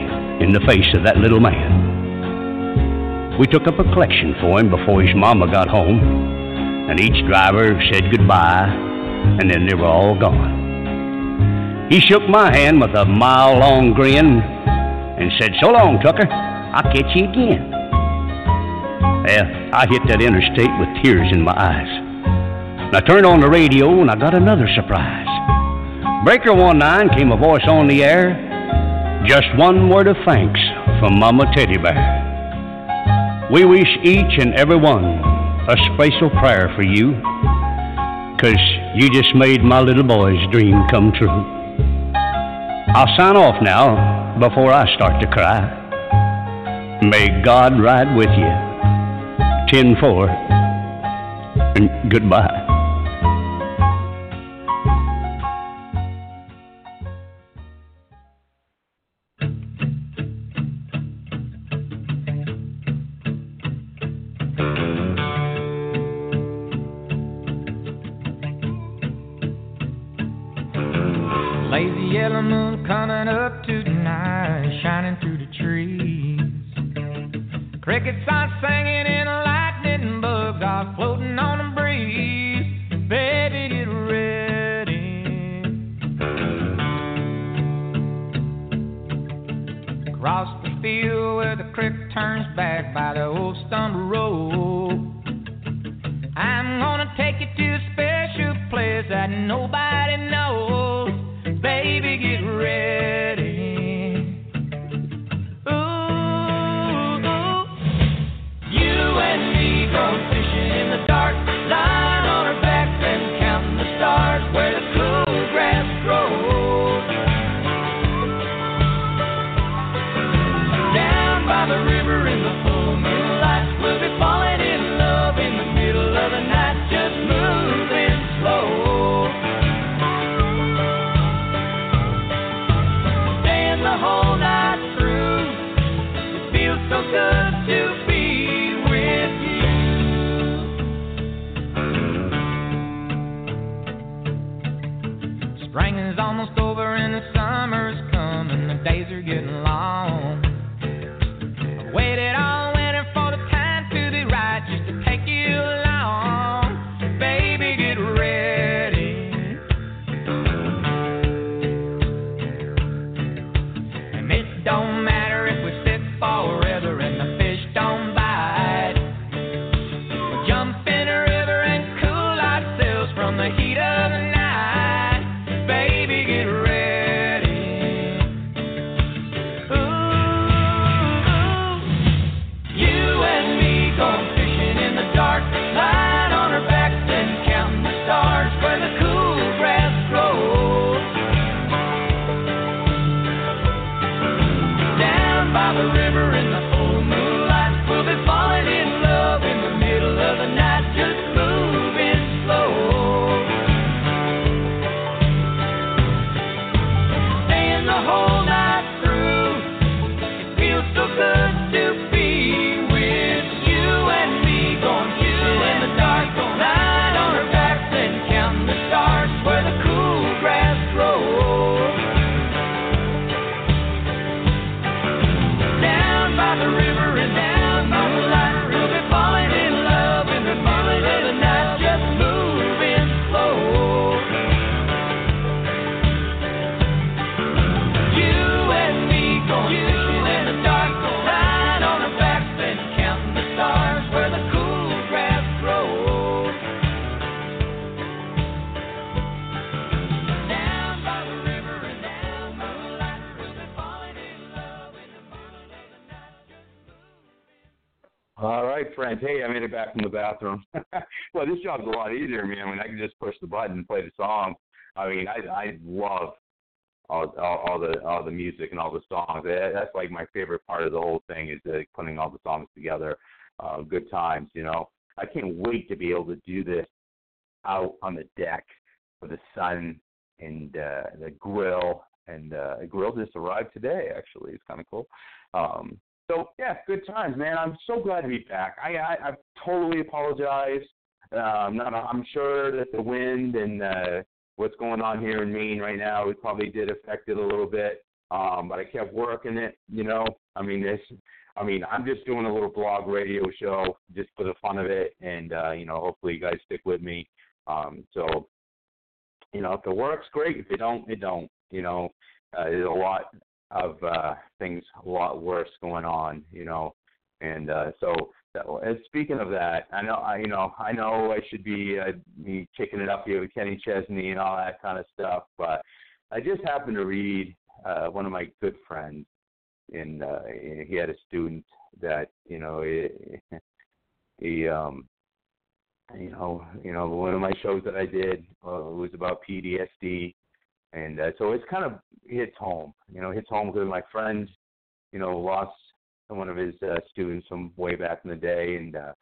in the face of that little man. We took up a collection for him before his mama got home, and each driver said goodbye, and then they were all gone. He shook my hand with a mile long grin and said, So long, Tucker. I'll catch you again. Well, I hit that interstate with tears in my eyes. And I turned on the radio and I got another surprise. Breaker 19 came a voice on the air. Just one word of thanks from Mama Teddy Bear. We wish each and every one a special prayer for you, 'cause you just made my little boy's dream come true. I'll sign off now before I start to cry. May God ride with you. 10 4. And goodbye. Turns back by the Hey, I made it back from the bathroom. well, this job's a lot easier, man. When I can just push the button and play the song. I mean, I I love all all, all the all the music and all the songs. That's like my favorite part of the whole thing is uh, putting all the songs together. Uh, good times, you know. I can't wait to be able to do this out on the deck with the sun and uh, the grill. And uh, the grill just arrived today. Actually, it's kind of cool. Um, so yeah, good times, man. I'm so glad to be back. I I, I totally apologize. Um, not, I'm sure that the wind and uh, what's going on here in Maine right now, it probably did affect it a little bit. Um, but I kept working it. You know, I mean this. I mean, I'm just doing a little blog radio show just for the fun of it, and uh, you know, hopefully you guys stick with me. Um, so, you know, if it works, great. If it don't, it don't. You know, uh, there's a lot of uh, things a lot worse going on, you know. And uh, so, and speaking of that, I know, I, you know, I know I should be uh, be kicking it up here with Kenny Chesney and all that kind of stuff, but I just happened to read uh, one of my good friends, and uh, he had a student that you know he, he um you know you know one of my shows that I did uh, was about PTSD and uh, so it's kind of hits home. You know, hits home because my friend, you know, lost one of his uh, students from way back in the day, and uh,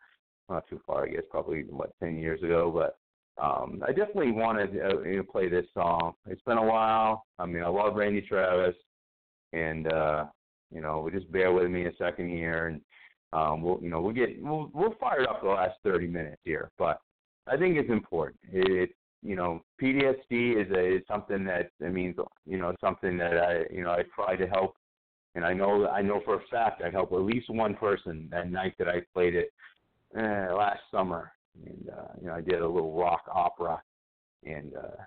not too far, I guess, probably what ten years ago. But um, I definitely wanted to uh, you know, play this song. It's been a while. I mean, I love Randy Travis, and uh, you know, just bear with me a second here, and um, we'll you know we'll get we'll we'll fire it up the last thirty minutes here, but I think it's important. It, you know, PTSD is a is something that I mean, you know, something that I you know I try to help, and I know I know for a fact I helped at least one person that night that I played it uh, last summer, and uh, you know I did a little rock opera, and uh,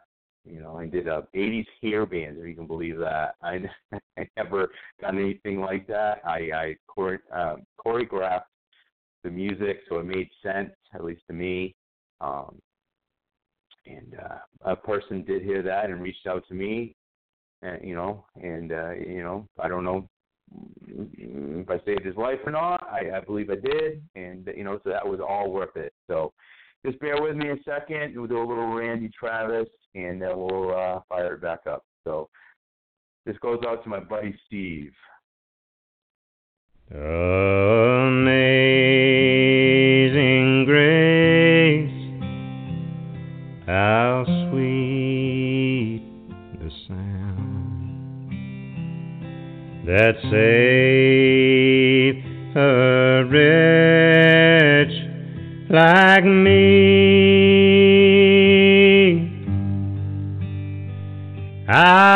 you know I did a 80s hair band if you can believe that. I I never done anything like that. I I chore, uh, choreographed the music so it made sense at least to me. Um, and uh, a person did hear that and reached out to me, and you know, and uh, you know, I don't know if I saved his life or not. I, I believe I did, and you know, so that was all worth it. So just bear with me a second. We'll do a little Randy Travis, and then we'll uh, fire it back up. So this goes out to my buddy Steve. Amazing that saved a wretch like me. I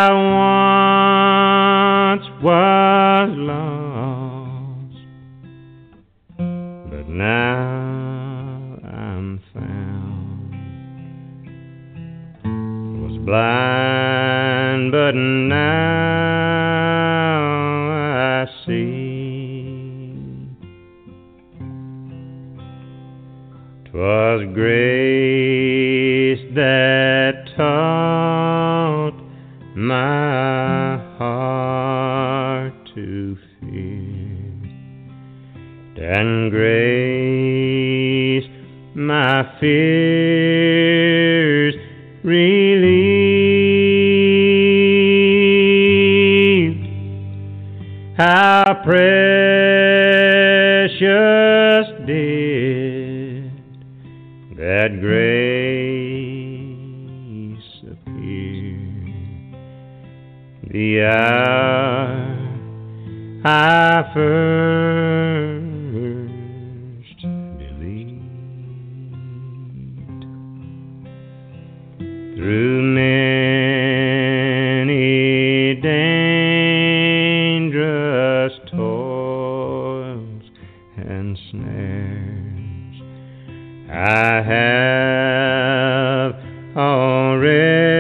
already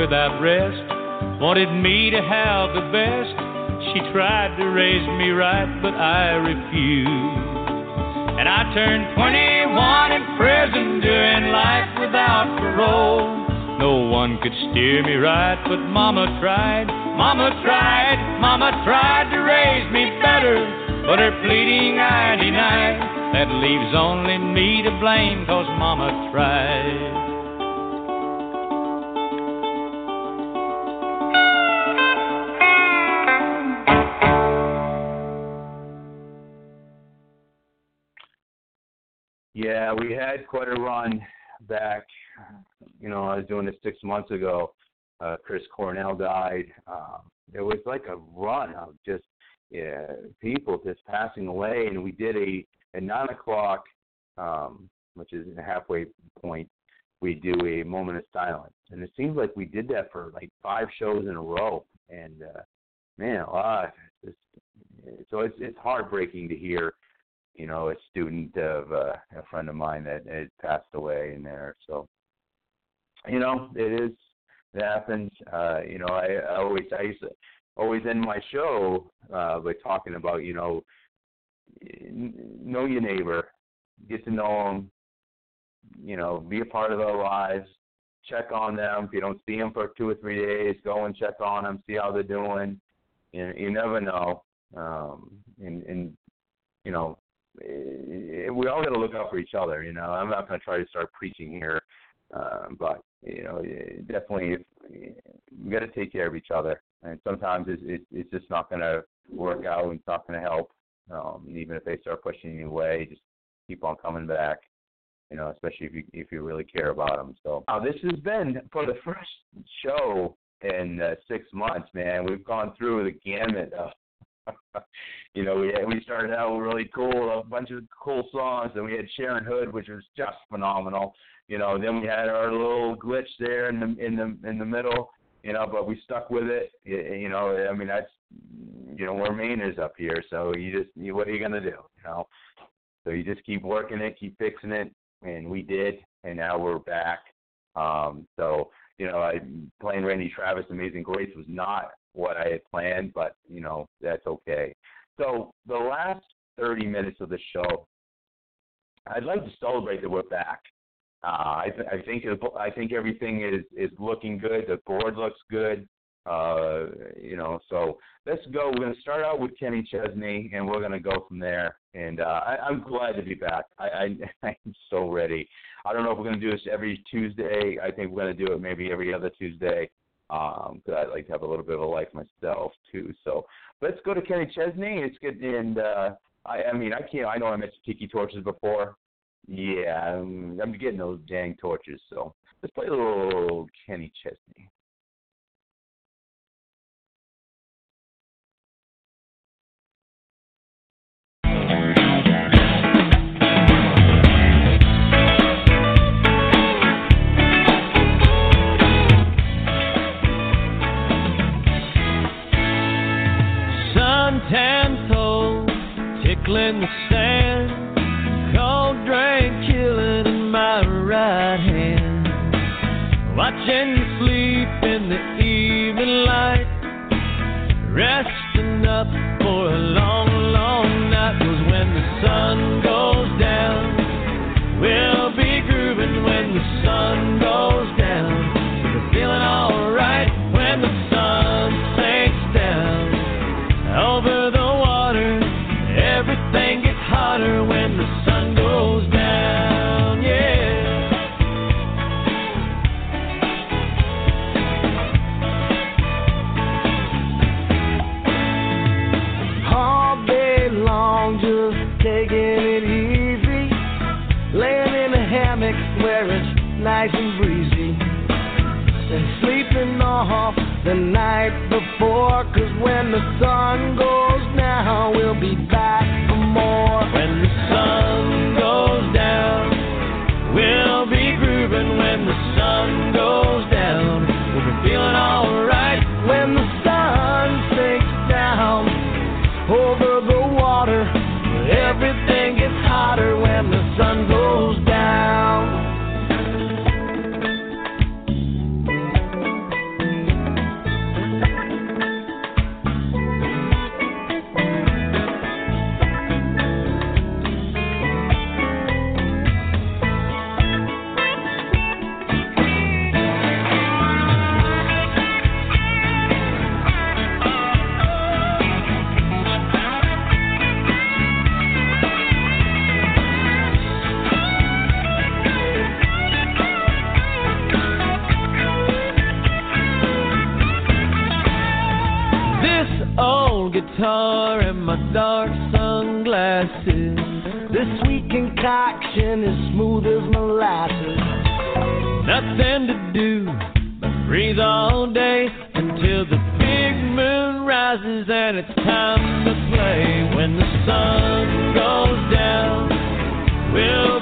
without rest, wanted me to have the best. She tried to raise me right, but I refused. And I turned 21 in prison, doing life without parole. No one could steer me right, but Mama tried. Know, I was doing this six months ago. Uh, Chris Cornell died. Um, it was like a run of just yeah, people just passing away, and we did a at nine o'clock, um, which is a halfway point. We do a moment of silence, and it seems like we did that for like five shows in a row. And uh, man, alive, it's just, so it's it's heartbreaking to hear you know, a student of uh, a friend of mine that had passed away in there. So, you know, it is it happens. Uh, you know, I, I always I used to always end my show uh, by talking about you know, know your neighbor, get to know them, you know, be a part of their lives. Check on them. If you don't see them for two or three days, go and check on them, see how they're doing. You, you never know. Um, and, and you know, eh, we all got to look out for each other. You know, I'm not going to try to start preaching here, uh, but you know, definitely if, we got to take care of each other. And sometimes it's it's, just not going to work out, and it's not going to help. Um, even if they start pushing you away, just keep on coming back. You know, especially if you if you really care about them. So uh, this has been for the first show in uh, six months, man. We've gone through the gamut of you know, we we started out really cool, a bunch of cool songs, and we had Sharon Hood, which was just phenomenal. You know, then we had our little glitch there in the in the in the middle. You know, but we stuck with it. You, you know, I mean that's you know we're Mainers up here, so you just you, what are you gonna do? You know, so you just keep working it, keep fixing it, and we did, and now we're back. Um, so you know, I playing Randy Travis, Amazing Grace was not what I had planned, but you know that's okay. So the last 30 minutes of the show, I'd like to celebrate that we're back. Uh, I, th- I think I think everything is is looking good. The board looks good. Uh, you know, so let's go. We're going to start out with Kenny Chesney, and we're going to go from there. And uh, I, I'm glad to be back. I, I I'm so ready. I don't know if we're going to do this every Tuesday. I think we're going to do it maybe every other Tuesday. Um, because I like to have a little bit of a life myself too. So let's go to Kenny Chesney. It's good, and uh, I, I mean, I can't. I know I mentioned Tiki Torches before. Yeah, I'm, I'm getting those dang torches. So let's play a little Kenny Chesney. Tickling the sand, off the night before, cause when the sun goes down, we'll be back for more. When the sun goes down, we'll be grooving when the sun goes down. We'll be feeling alright When the sun sinks down over the water, everything gets hotter when the sun goes concoction is smooth as molasses. Nothing to do but breathe all day until the big moon rises and it's time to play. When the sun goes down, we'll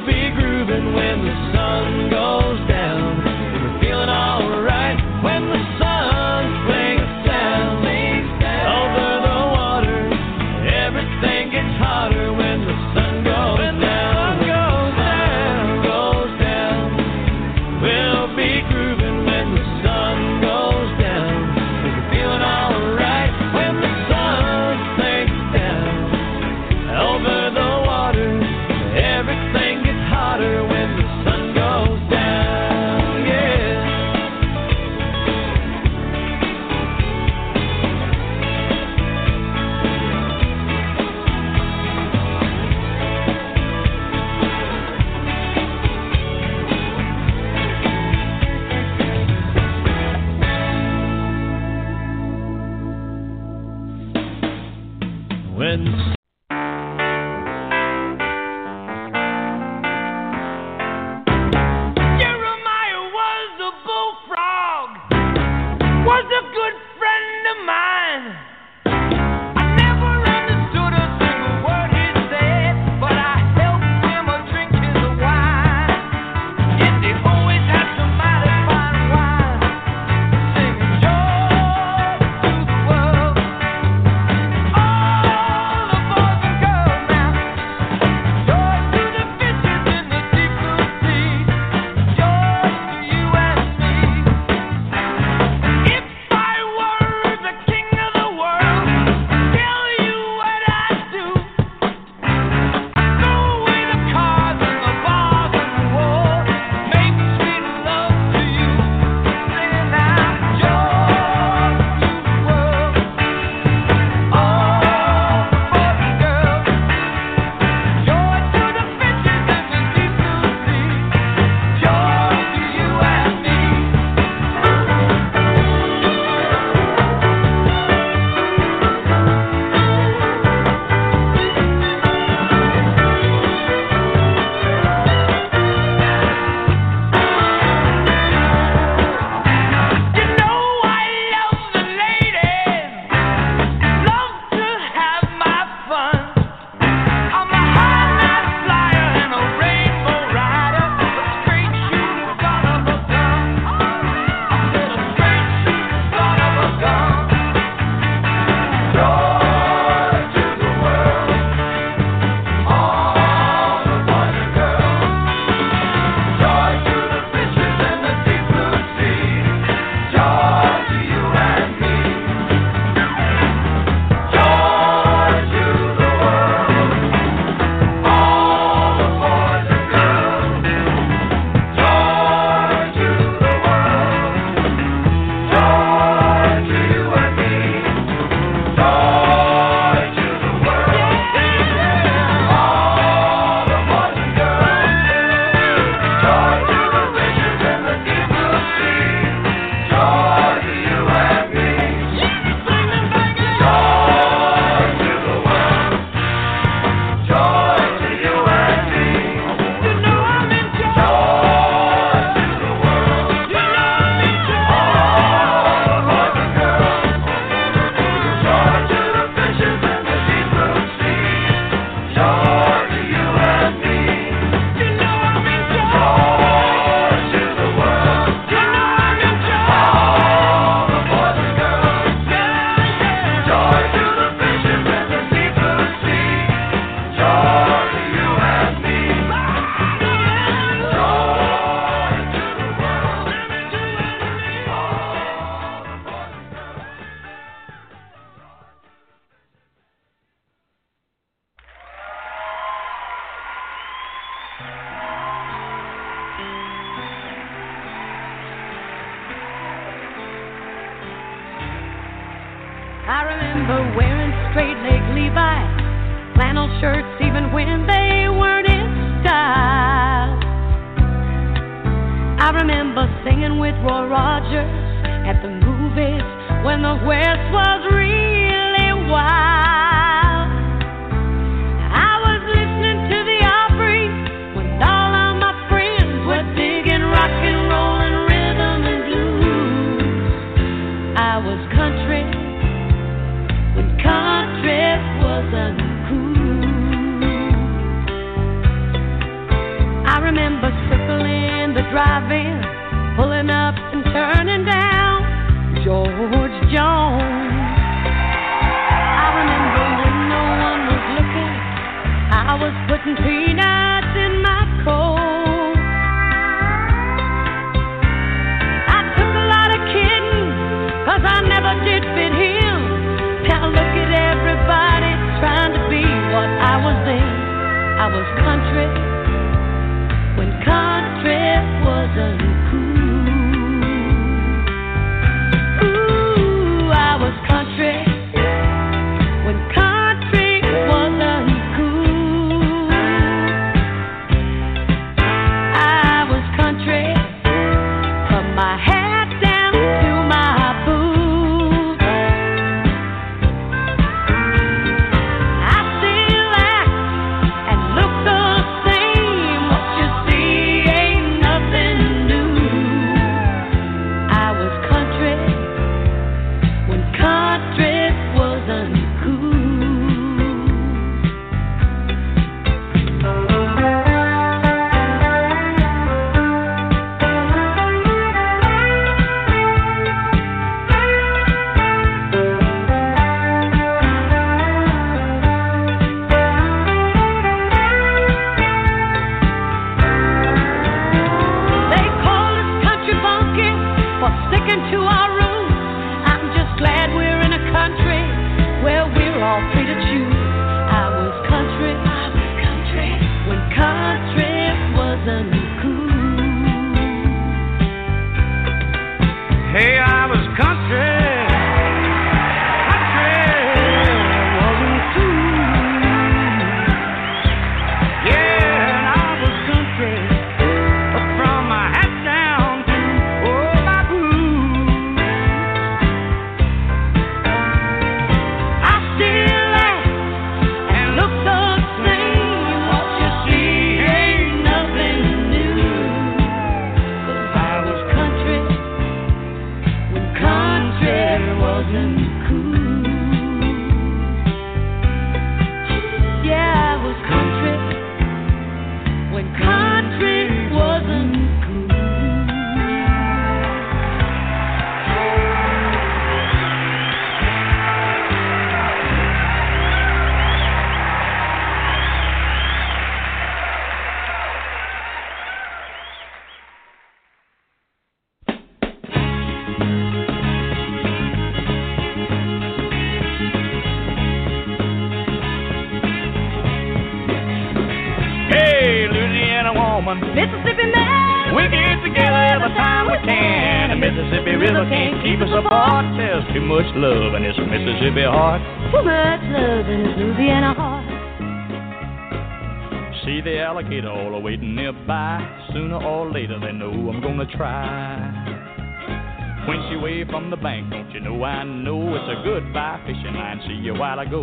goodbye fishing line. See you while I go.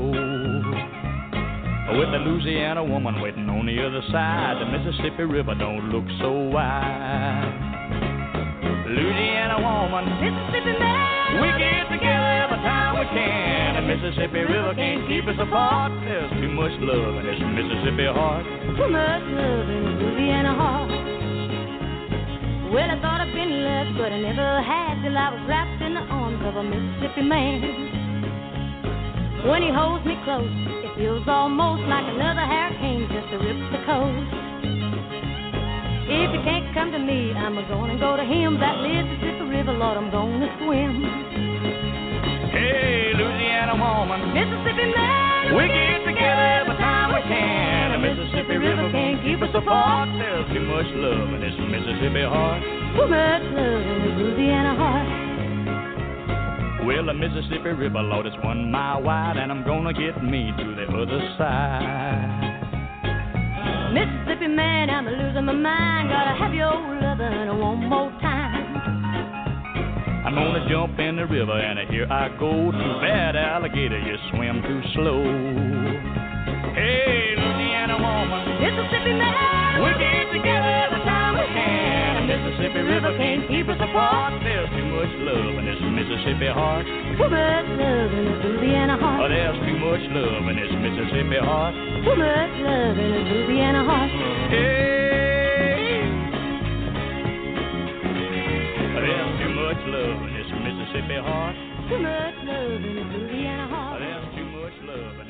With the Louisiana woman waiting on the other side, the Mississippi River don't look so wide. Louisiana woman, Mississippi man, we get together every time we can. The Mississippi River can't keep us apart. There's too much love in this Mississippi heart. too much love in Louisiana heart. Well, I thought I'd been left, but I never had till I was wrapped in the arms of a Mississippi man. When he holds me close, it feels almost like another hurricane just to rip the coast. If he can't come to me, I'm gonna go to him. That lives the Mississippi River, Lord, I'm gonna swim. Hey, Louisiana woman, Mississippi man, we get together every time we can. The Mississippi River can't keep us apart. There's too much love in this Mississippi heart. Too much love in this Louisiana heart. Well, the Mississippi River, Lord, it's one mile wide, and I'm gonna get me to the other side. Mississippi man, I'm losing my mind. Gotta have your lovin' one more time. I'm gonna jump in the river, and here I go. Too bad, alligator, you swim too slow. Hey, Louisiana woman, Mississippi man, we get together every time we can. The Mississippi River can't keep us apart. There's too much love in this Mississippi heart. too much love in this Louisiana heart. Oh, there's too much love in this Mississippi heart. Too much love in this Louisiana heart. Hey. There's too much love in this Mississippi heart. Too much love in this Louisiana heart. There's too much love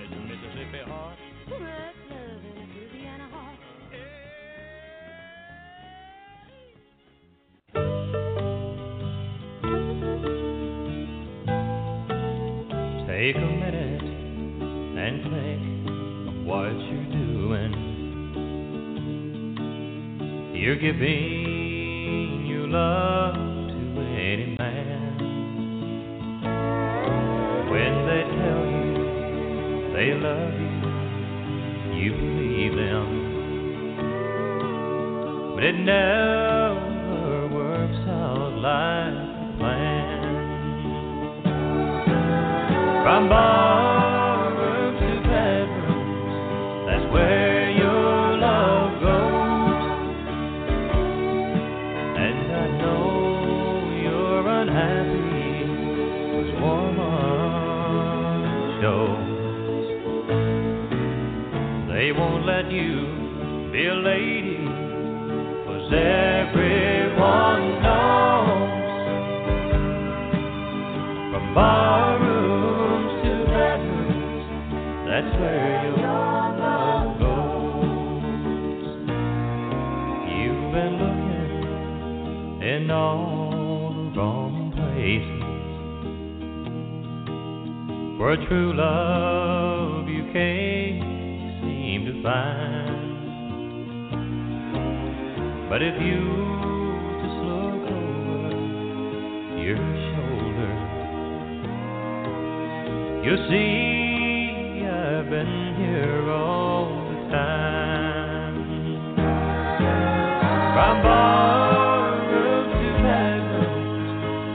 Take a minute and think of what you're doing. You're giving your love to any man. When they tell you they love you, you believe them. But it never works out like From to bedrooms, that's where your love goes. And I know you're. They won't let you be a lady, 'cause everyone knows. From that's where your love goes. You've been looking in all the wrong places for true love you can't seem to find. But if you just look over your shoulder, you'll see I've been here all the time. From to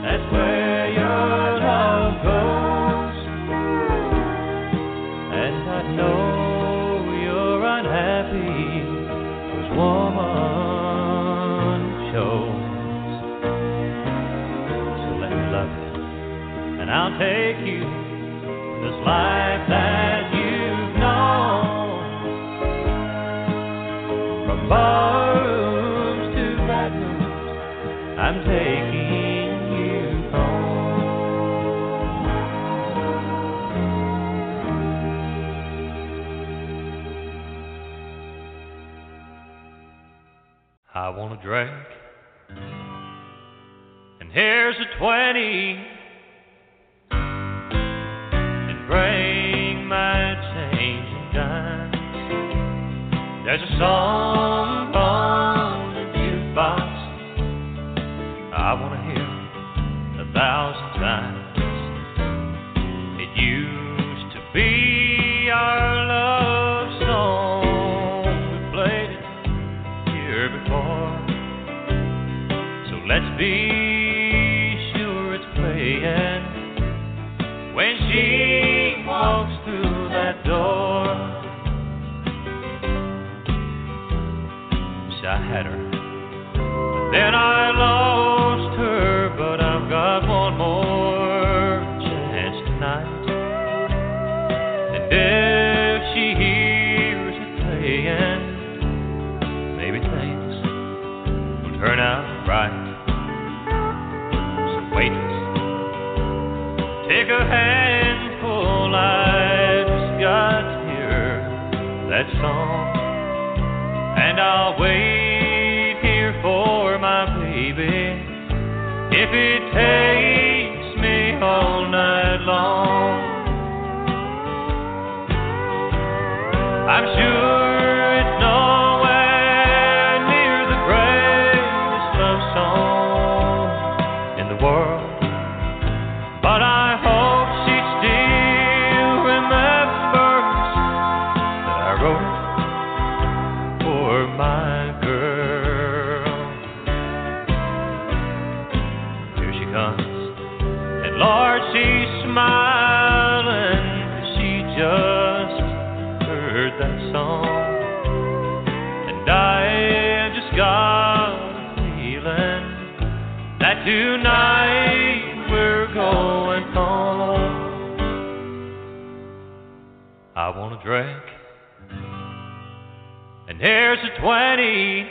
that's where your love goes. And I know you're unhappy, 'cause woman. So let me love you, and I'll take you this life barrooms to bedrooms, I'm taking you home. I want a drink, and here's a twenty, There's a song on the jukebox. I want to hear a thousand that song. And I'll wait here for my baby if it takes me all night long. I'm sure drink. And here's a twenty.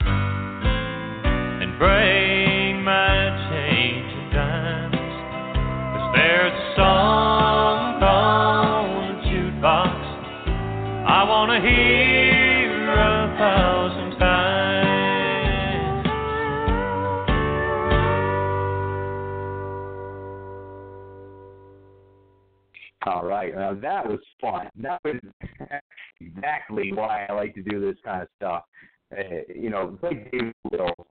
And bring my change and dimes. 'Cause there's a song on the jukebox I wanna hear a thousand times. All right. Now that was fun. That was exactly why I like to do this kind of stuff. Uh, you know, like David Wills,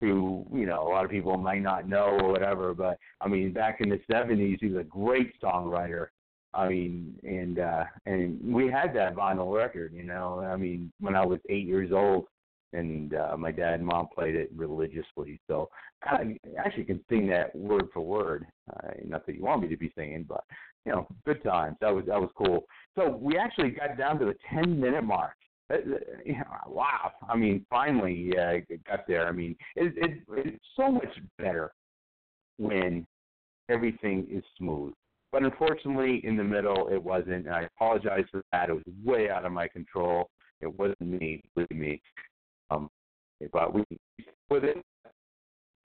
who you know a lot of people might not know or whatever, but I mean, back in the '70s, he was a great songwriter. I mean, and uh, and we had that vinyl record. You know, I mean, when I was eight years old, and uh, my dad and mom played it religiously. So I actually can sing that word for word. Uh, not that you want me to be singing, but you know, good times. That was that was cool. So we actually got down to the ten minute mark. Uh, uh, wow! I mean, finally uh, got there. I mean, it, it, it's so much better when everything is smooth. But unfortunately, in the middle, it wasn't, and I apologize for that. It was way out of my control. It wasn't me, believe me. Um, but we with it.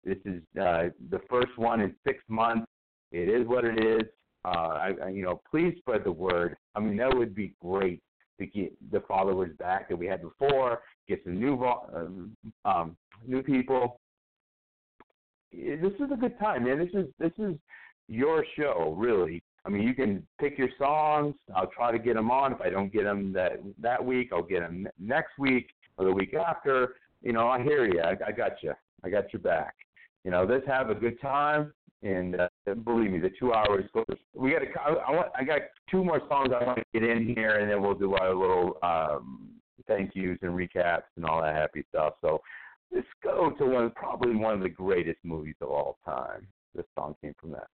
This is uh, the first one in six months. It is what it is. Uh, I, I, you know, please spread the word. I mean, that would be great to get the followers back that we had before, get some new um, um, new people. This is a good time, man. This is this is your show, really. I mean, you can pick your songs. I'll try to get them on. If I don't get them that that week, I'll get them next week or the week after. You know, I hear you. I, I got you. I got your back. You know, let's have a good time. And uh, believe me, the two hours. goes. We got. I, I want. I got two more songs I want to get in here, and then we'll do our little um, thank yous and recaps and all that happy stuff. So let's go to one, probably one of the greatest movies of all time. This song came from that.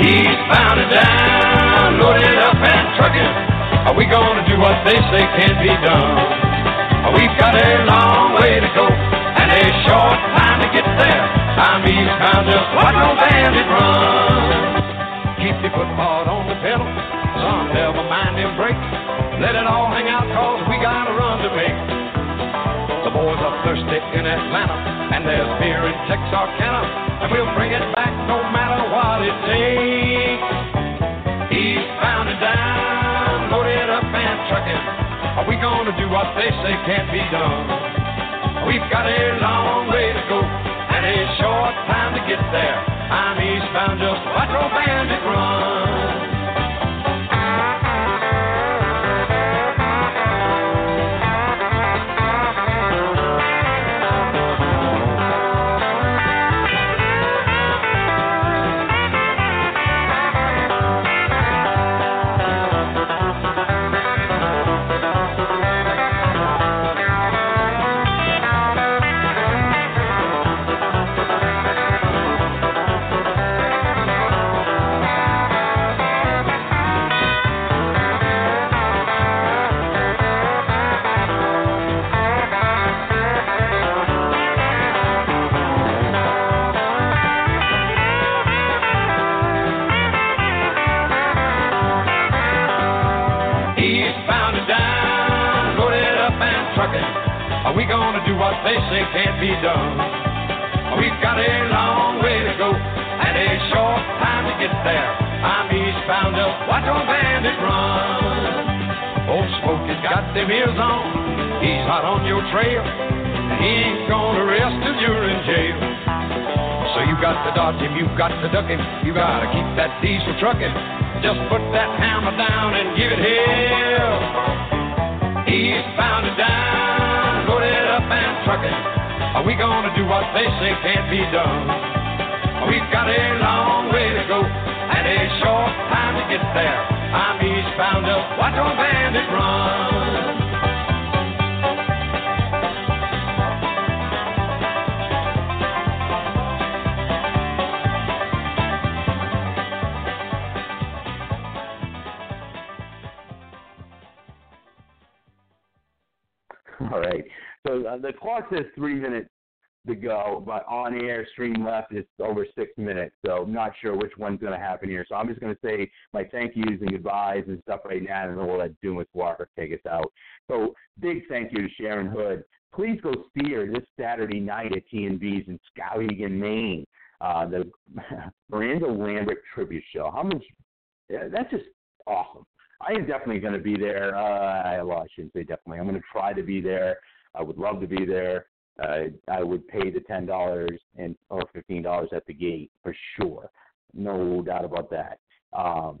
Eastbound and down, loaded up and trucking. Are we gonna do what they say can't be done? We've got a long way to go and a short time to get there. I'm eastbound, just watch no bandit run. Keep your foot hard on the pedal, son, never mind them brakes. Let it all hang out, cause we got a run to make. The boys are thirsty in Atlanta, and there's beer in Texarkana, and we'll bring it back no matter what it takes. Are we gonna do what they say can't be done? We've got a long way to go and a short time to get there. I'm eastbound, just old bandit run. Can't be done? We've got a long way to go and a short time to get there. I'm eastbound, just watch old bandit run. Old Smokey's got them ears on, he's hot on your trail. He ain't gonna rest till you're in jail. So you got to dodge him, you got to duck him, you gotta keep that diesel trucking. Just put that hammer down and give it hell. Eastbound and down, loaded up and trucking. Are we gonna do what they say can't be done? We've got a long way to go and a short time to get there. I'm eastbound, just watch old bandit run. All right. So uh, the clock says three but on air, stream left, is over six minutes. So I'm not sure which one's going to happen here. So I'm just going to say my thank yous and goodbyes and stuff right now, and then we'll let Dumas Walker take us out. So big thank you to Sharon Hood. Please go see her this Saturday night at T&B's in Skowhegan, Maine. Uh, the Miranda Lambert tribute show. How much? Yeah, that's just awesome. I am definitely going to be there. Uh, well, I shouldn't say definitely. I'm going to try to be there. I would love to be there. Uh, I would pay the ten dollars and or fifteen dollars at the gate for sure. No doubt about that. Um,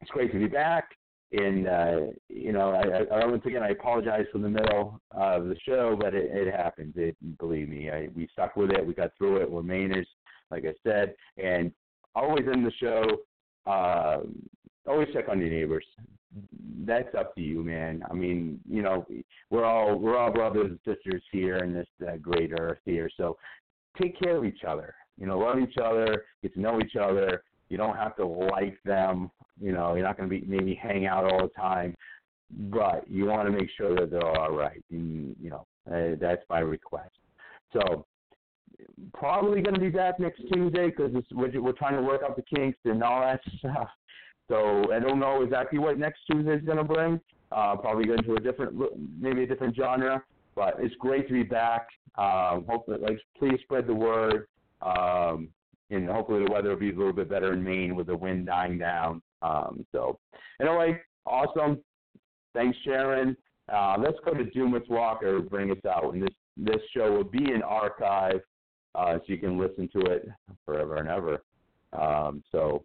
it's great to be back. And uh, you know, I, I, once again I apologize for the middle of the show, but it, it happens. It, believe me, I, we stuck with it. We got through it. We're Mainers, like I said, and always in the show. Uh, always check on your neighbors. That's up to you, man. I mean, you know, we're all we're all brothers and sisters here in this uh, great earth here. So take care of each other. You know, love each other, get to know each other. You don't have to like them. You know, you're not going to be maybe hang out all the time, but you want to make sure that they're all right. And, you know, uh, that's my request. So probably going to be back next Tuesday because we're, we're trying to work out the kinks and all that stuff. So I don't know exactly what next Tuesday is going to bring. Uh, probably go into a different, maybe a different genre. But it's great to be back. Um, hopefully, like, please spread the word. Um, and hopefully the weather will be a little bit better in Maine with the wind dying down. Um, so, anyway, awesome. Thanks, Sharon. Uh, let's go to Dumas Walker bring us out. And this this show will be in archive, uh, so you can listen to it forever and ever. Um, so,